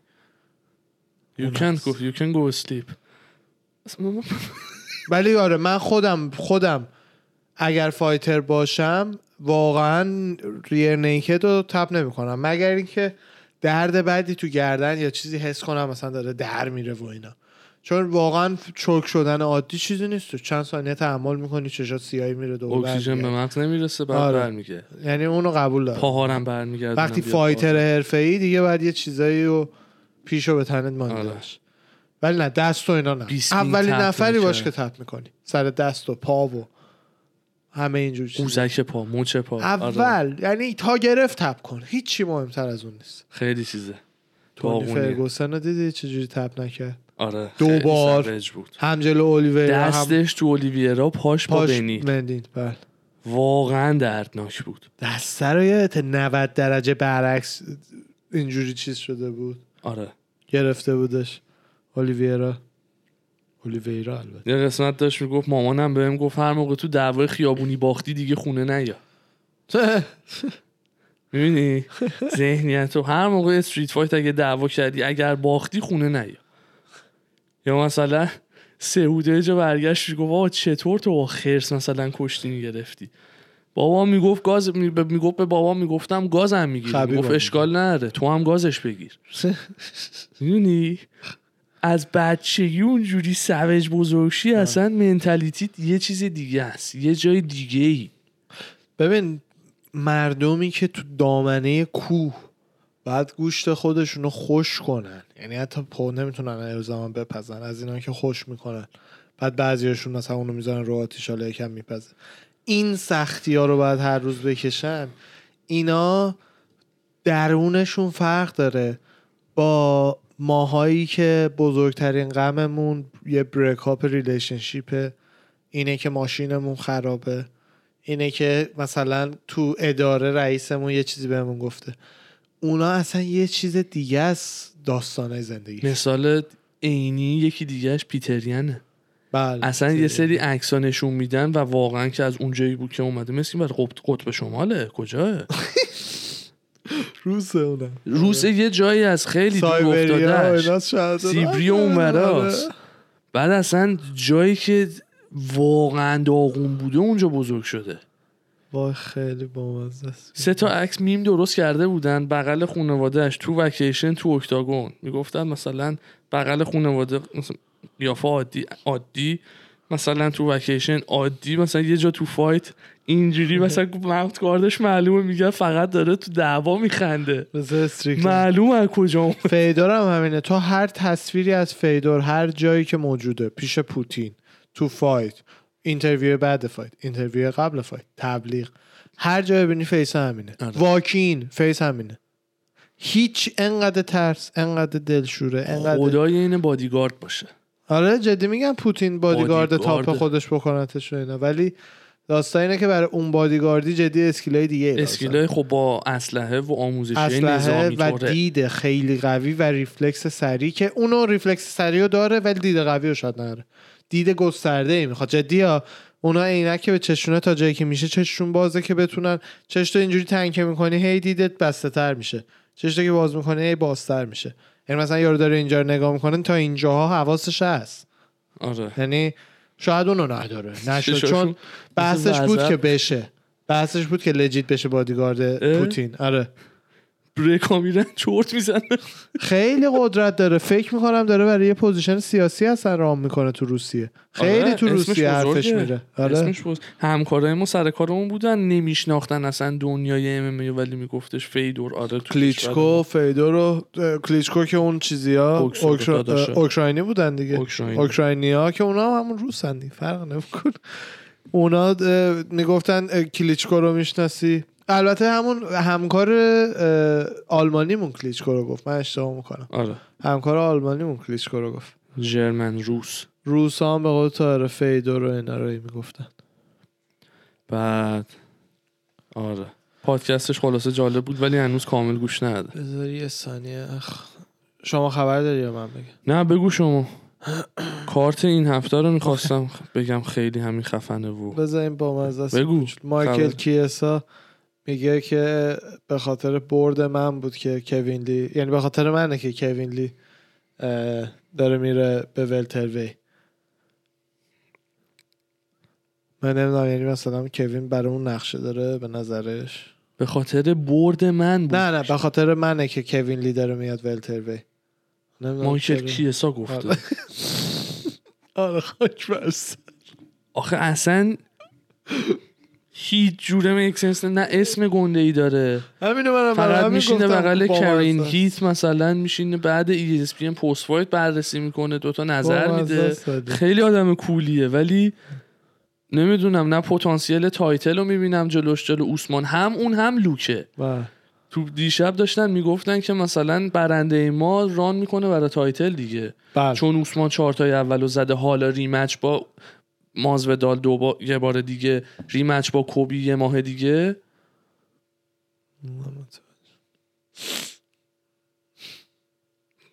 You can go you can go sleep [laughs] ولی آره من خودم خودم اگر فایتر باشم واقعا ریر نیکد رو تپ نمی کنم مگر اینکه درد بعدی تو گردن یا چیزی حس کنم مثلا داره در میره و اینا. چون واقعا چوک شدن عادی چیزی نیست. تو چند ثانیه تحمل می‌کنی چشات سیاهی میره دو اکسیژن به مغز نمی‌رسه بعد آره. برمیگه یعنی اونو قبول دارم. پاهارم برمیگرده وقتی فایتر حرفه دیگه باید یه چیزایی رو پیشو به تنت مانده آره. ولی نه دست و اینا نه. اولین نفری باش که. تپ می‌کنی. سر دست و پا و همه اینجور چیزا. قوزک پا مچ پا. آره. اول یعنی تا گرفت تپ کن. هیچی مهمتر از اون نیست. خیلی چیزه. داغونیه. فرگوسن رو دیدی چجوری تپ نکرد؟ آره دو بار. بود. هم جلو اولیویرا هم دستش تو اولیویرا پاش پاش بنی. مندین بله. واقعا دردناک بود. دست رو یادت 90 درجه برعکس اینجوری چیز شده بود؟ آره. گرفته بودش. اولیویرا. اولیویرا البته. یه قسمت داشت می‌گفت مامانم بهم گفت هر موقع تو دعوای خیابونی باختی دیگه خونه نیا. [laughs] می‌بینی؟ ذهنیت رو هر موقع استریت فایت اگه دعوا کردی اگر باختی خونه نیا. یا مثلا سعوده جا برگشت گفت آقا چطور تو با خرس مثلا کشتی گرفتی؟ بابا می‌گفت گاز می‌گفت به بابا می‌گفتم گازم می‌گیری. خبیبم می‌گفت. اشکال نداره تو هم گازش بگیر. می‌دونی از بچگی اونجوری سوج بزرگشی اصلا منتالیتیت یه چیز دیگه است یه جای دیگه ای ببین مردمی که تو دامنه کوه بعد گوشت خودشون رو خوش کنن یعنی حتی پا نمی‌تونن الزاما بپزن از اینا که خوش می‌کنن. بعد بعضیاشون مثلا اونو می‌ذارن رو آتیش حالا یکم میپزه. این سختی ها رو باید هر روز بکشن. اینا درونشون فرق داره. با ماهایی که بزرگترین غممون یه بریکاپ ریلیشنشیپه اینه که ماشینمون خرابه اینه که مثلا تو اداره رئیسمون یه چیزی بهمون گفته. اونا اصلا یه چیز دیگه است داستانه زندگی مثال عینی یکی دیگهش پیتریانه. بله اصلا یه سری عکس نشون میدن و واقعا که از اونجایی بود که اومده. مثل قطب, قطب شماله کجاه؟ [laughs] روسه اونم. روسیه یه جایی از خیلی دور افتادهش سیبری. اونوراست بعد اصلا جایی که واقعا داغون بوده اونجا بزرگ شده. وای خیلی بامزه است. سه تا عکس میم درست کرده بودن بغل خانوادهش تو vacation تو octagon. می‌گفتن مثلا بغل خانواده مثلا قیافه عادی عادی مثلا تو وکیشن عادی مثلا یه جا تو fight اینجوری مثلا mouthguard ش معلومه میگه فقط داره تو دعوا میخنده. معلوم از کجا. فیدور هم همینه تو هر تصویری از فیدور هر جایی که موجوده پیش پوتین تو fight interview بعد fight interview قبل fight تبلیغ هر جای ببینی face همینه آره. walk-in face همینه هیچ انقدر ترس انقدر دلشوره انقدر خدای این بادیگارد باشه آره جدی میگم پوتین بادیگارد بادیگارد. top خودش بکنتش اینا ولی داستان اینه که برای اون بادیگاردی جدی skill ای دیگه. skill ای خب با اسلحه و آموزشی اسلحه نظامی و طوره. دید خیلی قوی و ریفلکس سریع که اونو ریفلکس سریع رو داره ولی دید قوی رو شاید نداره. دید گسترده ای می‌خواد. جدی ها اونا عینک که به چشونه تا جایی که میشه چششون بازه که بتونن چش تو اینجوری تنکه می‌کنی هی دیدت بسته تر میشه. چش که باز می‌کنی هی بازتر میشه. یعنی مثلا یارو داره اینجا رو نگاه می‌کنه تا اینجاها حواسش هست. آره. یعنی شاید اونو نداره [laughs] نشد چون بحثش بود. که بشه بحثش بود که legit بشه بادیگارد؟ پوتین آره بریکا میرن چرت می‌زنه. خیلی قدرت داره. فکر می‌کنم داره برای یه position سیاسی اصلا run می‌کنه تو روسیه. خیلی آره، تو اسمش روسیه حرفش. میره. آره. اسمش بود همکارای ما سر کارمون بودن نمیشناختن اصلا دنیای MMA ولی میگفتش فیدور آره تو کلیچکو فیدور و کلیچکو که اون چیزیا اوکرا... اوکراینی بودن دیگه. اوکراینی. اوکراینیا که اونا هم همون روسن فرق نمی‌کنه. اونا می‌گفتن کلیچکو رو می‌شناسی. البته همون همکار اه، آلمانیمون کلیچکو رو گفت. من اشتباه می‌کنم. آره. همکار آلمانیمون کلیچکو رو گفت. ژرمن روس. روس هم به قول تاره فیدور و اینا رو می‌گفتن. بعد آره. پادکستش خلاصه جالب بود ولی هنوز کامل گوش نده. بذار یه ثانیه. اخ. شما خبر داری یا من بگم؟ نه بگو شما. کارت این هفته رو می‌خواستم. [laughs] بگم خیلی همین خفنه و بذار این با مزه. بگو. مایکل خبر. کیسا. میگه که به خاطر برد من بود که کوین لی یعنی به خاطر منه که کوین لی داره میره به ولتروی من نمی‌دونم یعنی مثلا کوین برای اون نقشه داره به نظرش؟ به خاطر برد من بود. نه نه به خاطر منه که کوین لی داره میاد ولتروی مایکل. کیسا گفته. آره. [laughs] آره خاک آخه اصلا هیچ جوره میکسنس نه اسم گنده ای داره همینو منم فقط میشینه بغل کرین. هیت مثلا میشینه بعد ای ESPN پست فایت بررسی می‌کنه دوتا نظر میده. خیلی آدم کولیه ولی نمی‌دونم نه پتانسیل تایتل رو می‌بینم جلوش جلو اوسمان هم اون هم لوکه. تو دیشب داشتن می‌گفتن که مثلا برنده ما run می‌کنه برای title دیگه بله چون اوسمان چهارتای اولو زده حالا rematch با مازویدال دو با... یه بار دیگه rematch با کولبی یه ماه دیگه.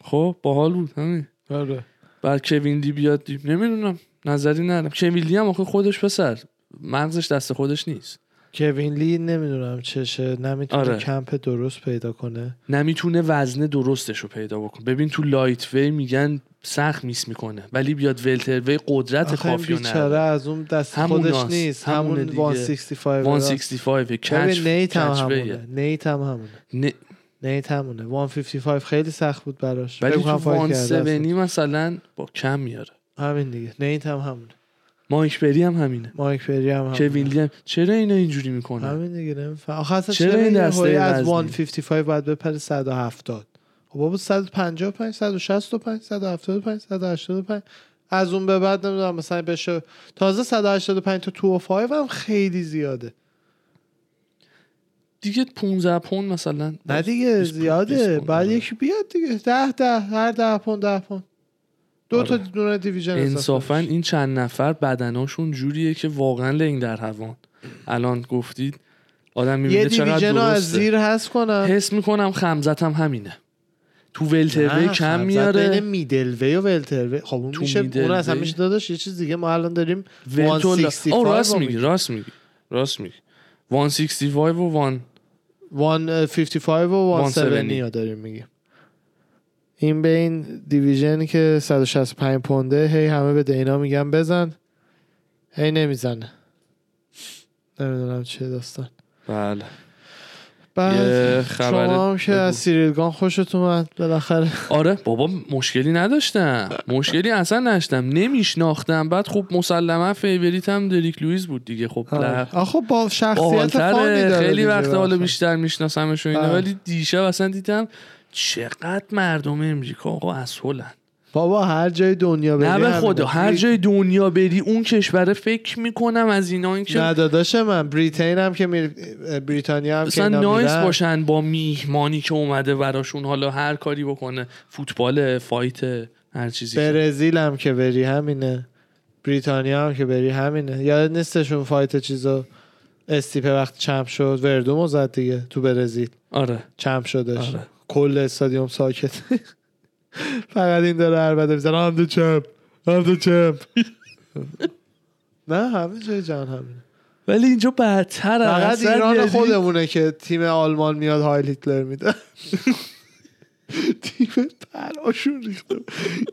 خب باحال بود همین. آره. بعد کوین لی بیاد دی... نمی‌دونم نظری ندارم. کوین هم آخه خودش پسر. مغزش دست خودش نیست. کوین لی نمی‌دونم چشه نمی‌تونه آره. کمپ درست پیدا کنه. نمی‌تونه وزن درستش رو پیدا بکنه. ببین تو lightweight میگن سخت miss می‌کنه ولی بیاد welterweight قدرت کافی نداره. از اون دست هموناست. خودش نیست. همون دیگه. 165 165 catch نیت هم همونه. نیت هم همونه. نه. نیت همونه. 155 خیلی سخت بود براش. ولی تو کنم fight won کرده اصلا. seventy مثلا با کم میاره. همین دیگه. نیت هم همونه. مایک بری هم همینه. مایک پری هم همونه کوین لی هم چرا اینا اینجوری می‌کنه؟ همین دیگه نمیفهم. آخه اصلا چرا چرا این دسته از وزنی؟ 155 باید بپره 170 خب بابا 155 165 175 185 از اون به بعد نمی‌دونم مثلا بشه تازه 185 تا 205 هم خیلی زیاده. دیگه 15 پوند مثلا. نه دیگه 20 پوند، 20 زیاده. بعد یکی بیاد دیگه. 10 10 هر 10 پوند 10 پوند. دو تا آره. دونه دیویژن انصافا این چند نفر بدناشون جوریه که واقعا لنگ در هوان الان گفتید آدم می‌بینه چقدر رو از درسته. زیر حذف کنن حس می‌کنم خمزتم همینه. تو ولتروی کم میاره. بین میدل وی و ولتر وی خب اون میشه اون اصلا. میشه داداش یه چیز دیگه. ما الان داریم ولتولا 165 آه راست میگی راست میگی راست میگی. 165 و 1 155 و 170 170 رو داریم میگیم. این به این division ی که 165 pound ه هی همه به دینا میگن بزن. هی نمی‌زنه. نمی‌دونم چه داستان. بله. بعد خبر شما هم که. از سیریل گان خوشت اومد بالاخره. آره بابا مشکلی نداشتم. مشکلی اصلا نداشتم. نمیشناختم. بعد خب مسلما favorite هم دریک لوئیس بود دیگه. خب آره. آخه با شخصیت funny داره خیلی وقت حالا. بیشتر میشناسمش و اینا. بله. ولی دیشب اصلا دیدم چقدر مردم امریکا آقا asshole ن. بابا هر جای دنیا بری نه به. خدا هر جای دنیا بری اون کشور فکر می‌کنم از اینا این که نه داداش من بریتین هم که می... بریتانیا هم که nice میرن. باشن با میهمانی که اومده براشون حالا هر کاری بکنه. فوتبال fight هر چیزی برزیل هم که بری همینه. بریتانیا هم که بری همینه. یاد نیستشون fight چیزا استیپه وقت champ شد وردومو زد دیگه تو برزیل. آره. champ شدش. آره. کل استادیوم ساکت. فقط این داره عربده می‌زنه هم دو چمپ هم دو چمپ نه همه جای جهان همینه. ولی اینجا بدتر فقط ایران خودمونه که تیم آلمان میاد هایل هیتلر میده. تیم پراشون ریخته.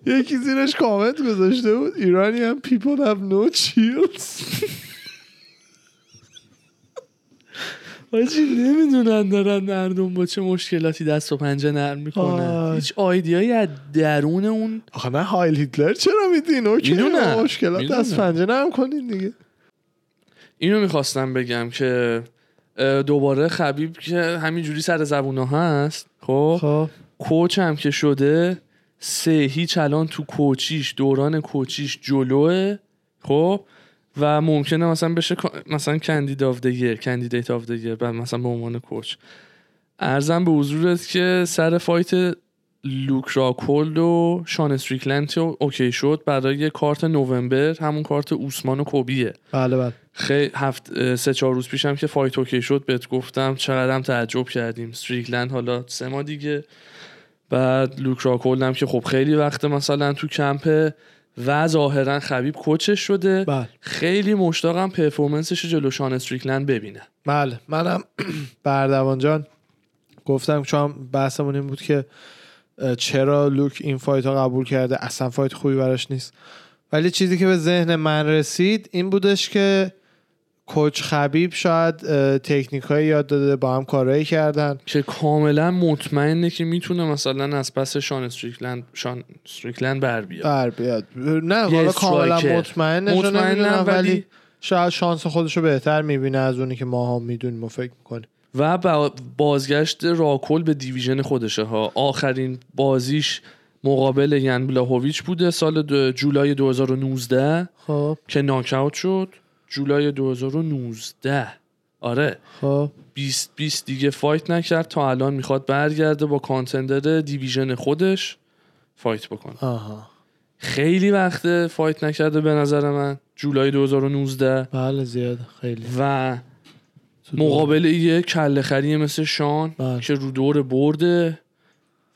یکی زیرش کامنت گذاشته بود ایرانی هم people have no chills حاجی نمی‌دونن دارن مردم با چه مشکلاتی دست و پنجه نرم می‌کنن. هیچ آیدیایی از درون اون آخه نه هایل هیتلر چرا میدین اوکی می‌دونم. مشکلات می‌دونم. دست پنجه نرم کنین دیگه اینو می‌خواستم بگم که دوباره خبیب که همینجوری سر زبونا هست خب خب کوچ هم که شده سه هیچ الان تو کوچیش دوران کوچیش جلوه خب و ممکنه مثلا بشه مثلا candid of the candidate of the بعد مثلا به عنوان coach. عرضم به حضورت که سر fight لوک راکولد و شان استریکلند okay شد برای کارت نوامبر همون کارت اوسمان و کولبیه. بله بله. خیلی هفت سه چهار روز پیشم که fight okay شد بهت گفتم چقدرم تعجب کردیم. ستریکلند حالا سه ماه دیگه. بعد لوک راکولد هم که خب خیلی وقت مثلا تو کمپه و ظاهرا خبیب coach ش شده. بله. خیلی مشتاقم performance ش رو جلو شان استریکلند ببینم. بله. منم [clears throat] بردوان جان گفتم چون بحثمون این بود که چرا لوک این fight ها قبول کرده؟ اصلا fight خوبی براش نیست. ولی چیزی که به ذهن من رسید این بودش که coach خبیب شاید تکنیک های یاد داده با هم کارایی کردن. که کاملا مطمئنه که می‌تونه مثلا از پس شان استریکلند شان استریکلند بر بیاد. بر بیاد. نه حالا کاملا. مطمئنه مطمئنم ولی- شاید شانس خودش رو بهتر می‌بینه از اونی که ما هم می‌دونیم و فکر می‌کنیم. و با- بازگشت راکل به دیویژن خودشه ها. آخرین بازیش مقابل یان بلاهویچ بوده سال دو جولای 2019 خب. که ناکاوت شد. جولای 2019 آره. خب. 20 20 دیگه fight نکرد تا الان می‌خواد برگرده با contender division خودش fight بکنه. آها. خیلی وقته fight نکرده به نظر من. جولای 2019 بله زیاد خیلی. و مقابل یه کله خریه مثل شان بله. که رو دور برده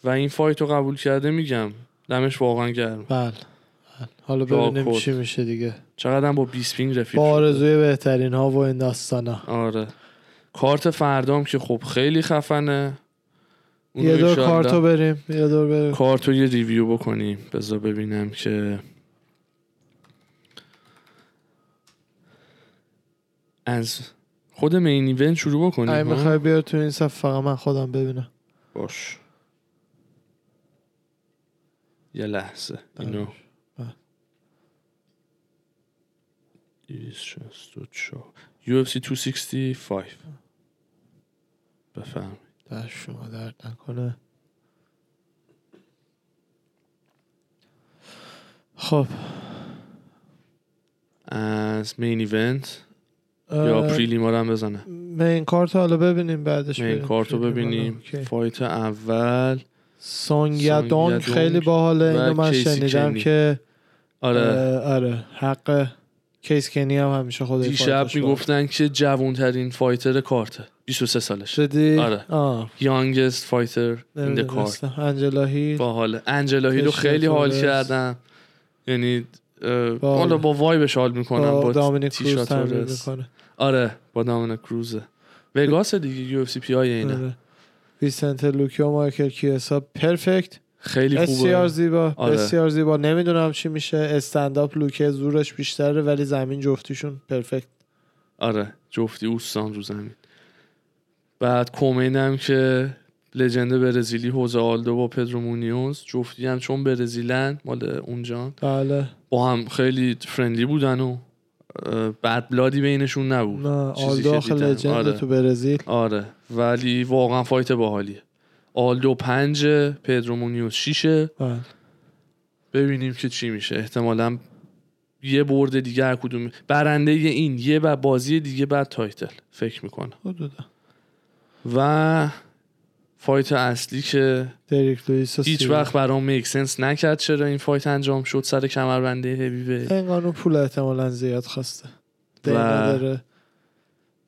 و این fight رو قبول کرده میگم. دمش واقعا گرم. بله. حالا ببینیم. چی میشه دیگه. چقدر هم با 20 پینگ رفیق با. آرزوی بهترین ها و این داستانا. آره. کارت فردام که خب خیلی خفنه. یه دور کارتو بریم یه دور بریم. کارتو یه ریویو بکنیم. بذار ببینم که از خود مین ایونت شروع بکنیم اگه؟ می‌خوای بیار تو این صف فقط من خودم ببینم. باش. یه لحظه اینو بله. 264 UFC 265 بفهم در شما درد نکنه. خب. از مین ایونت یا پریلیما رو هم بزنه. مین کارت حالا ببینیم بعدش مین. کارت رو ببینیم. فایت اول. یادونگ خیلی باحاله. اینو من شنیدم. که آره. آره حق کیس کنی هم همیشه خودش دیشب می‌گفتن که جوانترین فایتر کارته. 23 سالش. شدی آره. in the card. نمی‌دونستم. انجلا هیل باحاله انجلا هیلو کشف خیلی حال. کردم یعنی حالا با وایبش حال می‌کنم با با دامینیک کروز. می‌کنه. آره با دامینیک کروزه. وگاس دیگه UFC PI اینه آره. ویسنت لوکیو مایکل کیسا perfect. خیلی بسیار خوبه زیبا آره. بسیار زیبا. نمی‌دونم چی میشه. استنداپ لوکه زورش بیشتره ولی زمین جفتیشون perfect. آره جفتی اوستان رو زمین. بعد co-main هم که legend برزیلی حوزه آلدو با پدرو مونیوز. جفتی هم چون برزیلن مال اونجان بله. با هم خیلی friendly بودن و bad blood ی بینشون نبود. نه آلدو آخه. legend آره. تو برزیل. آره. ولی واقعا fight باحالیه. آلدو پنج پدرو مونیوز شیشه بله. ببینیم که چی میشه احتمالا یه برد دیگه هر کدوم برنده این یه و بازی دیگه بعد title فکر می‌کنم حدودا. و fight اصلی که هیچ. وقت برام make sense نکرد چرا این fight انجام شد سر کمربنده heavyweight انگانو پول احتمالا زیاد خواسته و- داره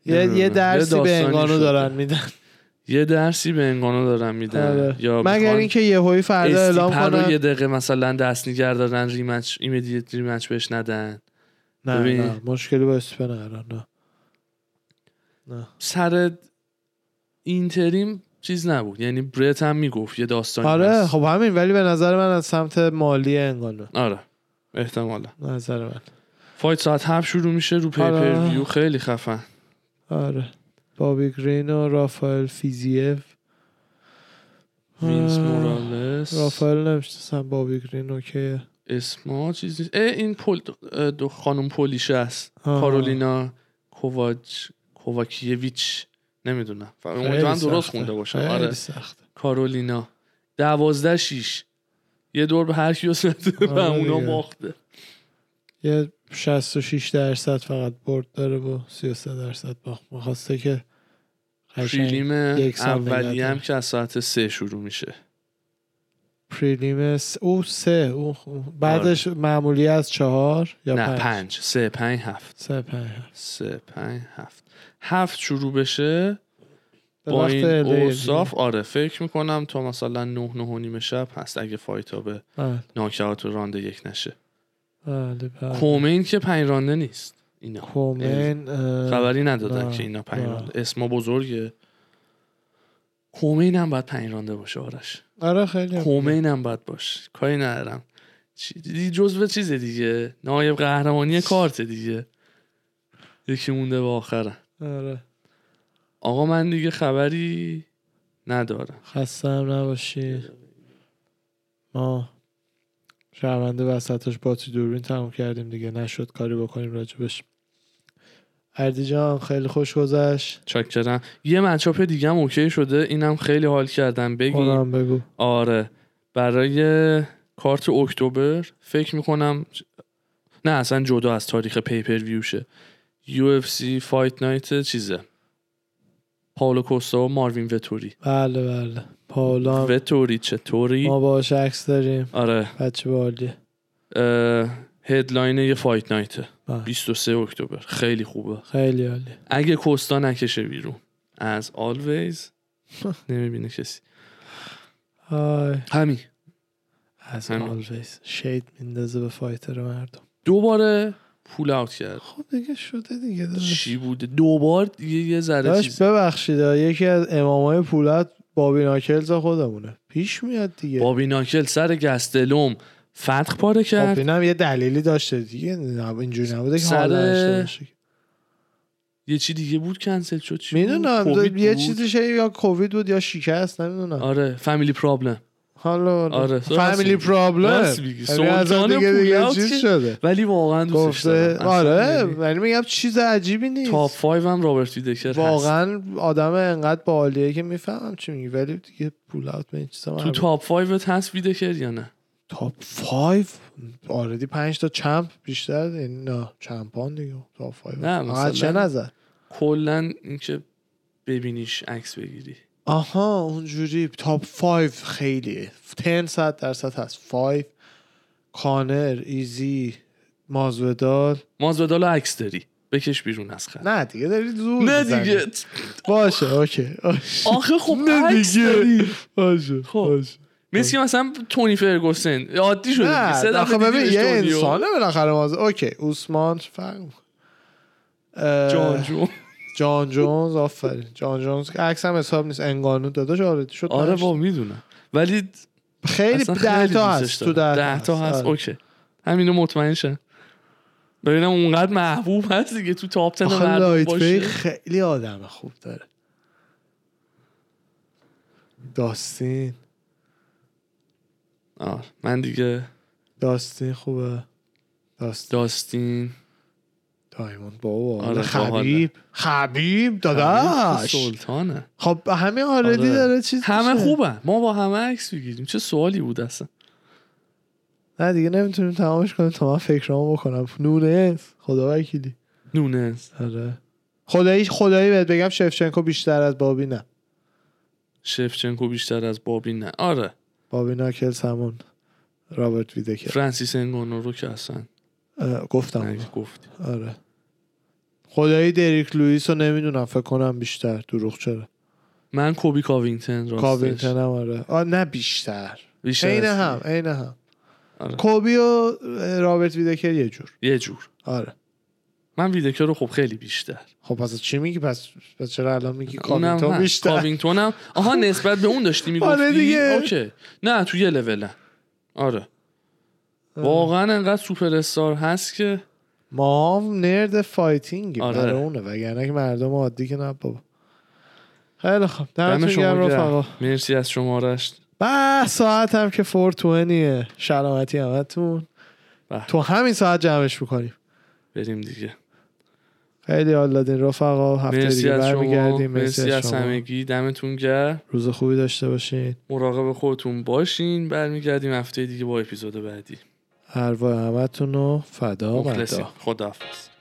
یه. یه درسی به انگانو. دارن میدن یه درسی به انگانو دارن میدن آره. یا مگر اینکه یهویی فردا اعلام رو یه کنن دقیقه مثلا دست نگه دارن rematch immediate rematch بهش ندن. نه ببین. نه. مشکلی با ندارن نه. نه. سر interim چیز نبود. یعنی برت هم می‌گفت یه داستانی آره هست. خب همین ولی به نظر من از سمت مالی انگانو آره احتمالا. نظر من. fight ساعت هفت شروع میشه رو آره. pay-per-view خیلی خفن. آره. بابی گرین و رافائل فیزیف. وینس. مورالس. رافائل نمی‌شناسم بابی گرین okay ه. اسما چیزی اه این اه، دو خانم Polish است. کارولینا کوواچ کوواکیویچ. نمی‌دونم. امیدوارم درست. خونده باشم. آره. سخته. کارولینا. دوازده شیش. یه دور به هر کیو زده و آره اونا. باخته. یه 66 درصد فقط برد داره با 33 درصد باخت. می‌خواسته که پریلیم اولی هم. که از ساعت سه شروع میشه. پریلیم س... او سه او. بعدش معمولی از چهار یا نه پنج, پنج. سه پنج هفت. سه پنج سه پنج هفت. هفت شروع بشه. با این. اوصاف آره فکر می‌کنم تا مثلا نه نه و نیم شب هست اگه فایت ها به بله. ناکهات و رانده یک نشه. بله بله. کومین که پنج رانده نیست. اینا. کومن اه، خبری ندادن که اینا پنج. رانده اسما بزرگه. کومین هم باید پنج رانده باشه آرش. آره خیلی کومین هم باید باشه. کاری ندارم. چی- جزو چیز دیگه. نایب قهرمانی کارت دیگه. یکی مونده به آخره. آره. آقا من دیگه خبری ندارم. خسته نباشی. ما شرمنده وسطش باتی دوربین تموم کردیم دیگه. نشد کاری بکنیم راجبش اردی جان خیلی خوش گذشت. چاکرم یه منچاپ دیگه هم اوکی شده. اینم خیلی حال کردم. بگی. بگو. آره. برای کارت اکتبر فکر می‌کنم نه اصلا جدا از تاریخ pay-per-view شه سی fight night چیزه. پاولو کوستا و ماروین وتوری. بله بله. پاولا هم وتوری چطوری؟ ما باش عکس داریم. آره. بچه بالیه headline یه fight night ه بله. 23 اکتبر. خیلی خوبه. خیلی عالی اگه کوستا نکشه بیرون. از always نمی‌بینه کسی. همین. از. آلویز شید میندازه به فایتر مردم. دوباره پول اوت کرد. خب دیگه شده دیگه داداش. چی بوده دوبار یه یه ذره داشت ببخشید یکی از امامای پولت بابی ناکلز خودمونه. پیش میاد دیگه. بابی ناکل سر گستلوم فتق پاره خب کرد. اینم یه دلیلی داشته دیگه اینجوری نبوده که سر- یه چی دیگه بود کنسل شد؟ چی؟ می‌دونم یه بود؟ چیزیش یا کووید بود یا شکست نمی‌دونم. آره فامیلی پرابلم حالا آره، فامیلی پرابلم سلطان دیگه چیز شده. ولی واقعا گفته دارم. آره ولی میگم چیز عجیبی نیست. تاپ 5 هم رابرت ویدکر هست. واقعا آدم انقدر بالیه که می‌فهمم چی میگی ولی دیگه پول اوت به این چیزا تو تاپ 5 هست ویدکر یا نه؟ تاپ 5 آردی 5 تا چمپ بیشتر نه چمپان دیگه. تاپ 5 نه، آقا چه مثلا- نظر. کلا اینکه ببینیش عکس بگیری. آها اونجوری تاپ 5 خیلی. 10 صد درصد هست. 5 کانر ایزی مازودال مازودال عکس داری. بکش بیرون از خط. نه دیگه داری زور نه. دیگه. باشه اوکی. آخه خب نه دیگه. باشه خب. باشه. مثل مثلا تونی فرگوسن. عادی شده نه آخه دیدی ببین یه. انسانه بالاخره ماز اوکی اوسمان فرق جان جون. جان جونز آفرین. جان جونز. که عکس هم حساب نیست. انگانو داداش آره شد آره. با می‌دونم. ولی خیلی ده تا هست تو. ده تا هست. آره. اوکی. همینو مطمئن شن ببینم اونقدر محبوب هست دیگه تو تاپ 10 آخه مردم لایت باشه. خیلی آدم خوب داره. داستین. آه، من دیگه داستین خوبه. داستین. داستین. دایموند بابا آره، خبیب خبیب داداش. سلطانه. خب همه آردی آره. داره چیز همه. خوبه ما با همه عکس بگیریم چه سوالی بود اصلا؟ نه دیگه نمی‌تونیم تمامش کنیم. تا من فکرامو بکنم. نونه خدا وکیلی. نونز. آره. خدایی خدایی بهت بگم شفچنکو بیشتر از بابی نه. شفچنکو بیشتر از بابی نه. آره. بابی ناکلز همون رابرت ویدکر. فرانسیس انگانو رو که اصلا گفتم. گفتی. آره. خدایی دریک لوئیس رو نمی‌دونم فکر کنم بیشتر. دروغ چرا؟ من کلبی کاوینگتن راستش. کاوینگتن هم آره. آه نه بیشتر. بیشتر عین از- هم عین هم. آره. کلبی و رابرت ویدکر یه جور. یه جور. آره. من ویدکر رو خب خیلی بیشتر. خب پس چی میگی؟ پس, پس چرا الان میگی اونم کاوینگتون هست. بیشتر؟ کاوینگتونم آها نسبت به اون داشتی می‌گفتی؟ آره دیگه. اوکی. نه تو یه لولن. آره. واقعا انقدر سوپر استار هست که ما nerd fighting ی آره. برای اونه. وگرنه که مردم عادی که نه بابا. خیلی خب دم دمتون شما گرم. رفقا. مرسی از شمارش به ساعت هم که 420 سلامتی همتون. تو همین ساعت جمعش می‌کنیم. بریم دیگه. خیلی حال دادین رفقا. هفته مرسی دیگه شما. برمیگردیم. مرسی از همگی. دمتون گرم. روز خوبی داشته باشین. مراقب خودتون باشین. برمیگردیم هفته دیگه با اپیزود بعدی. ارواح همتون رو فدا مدا خداحافظ.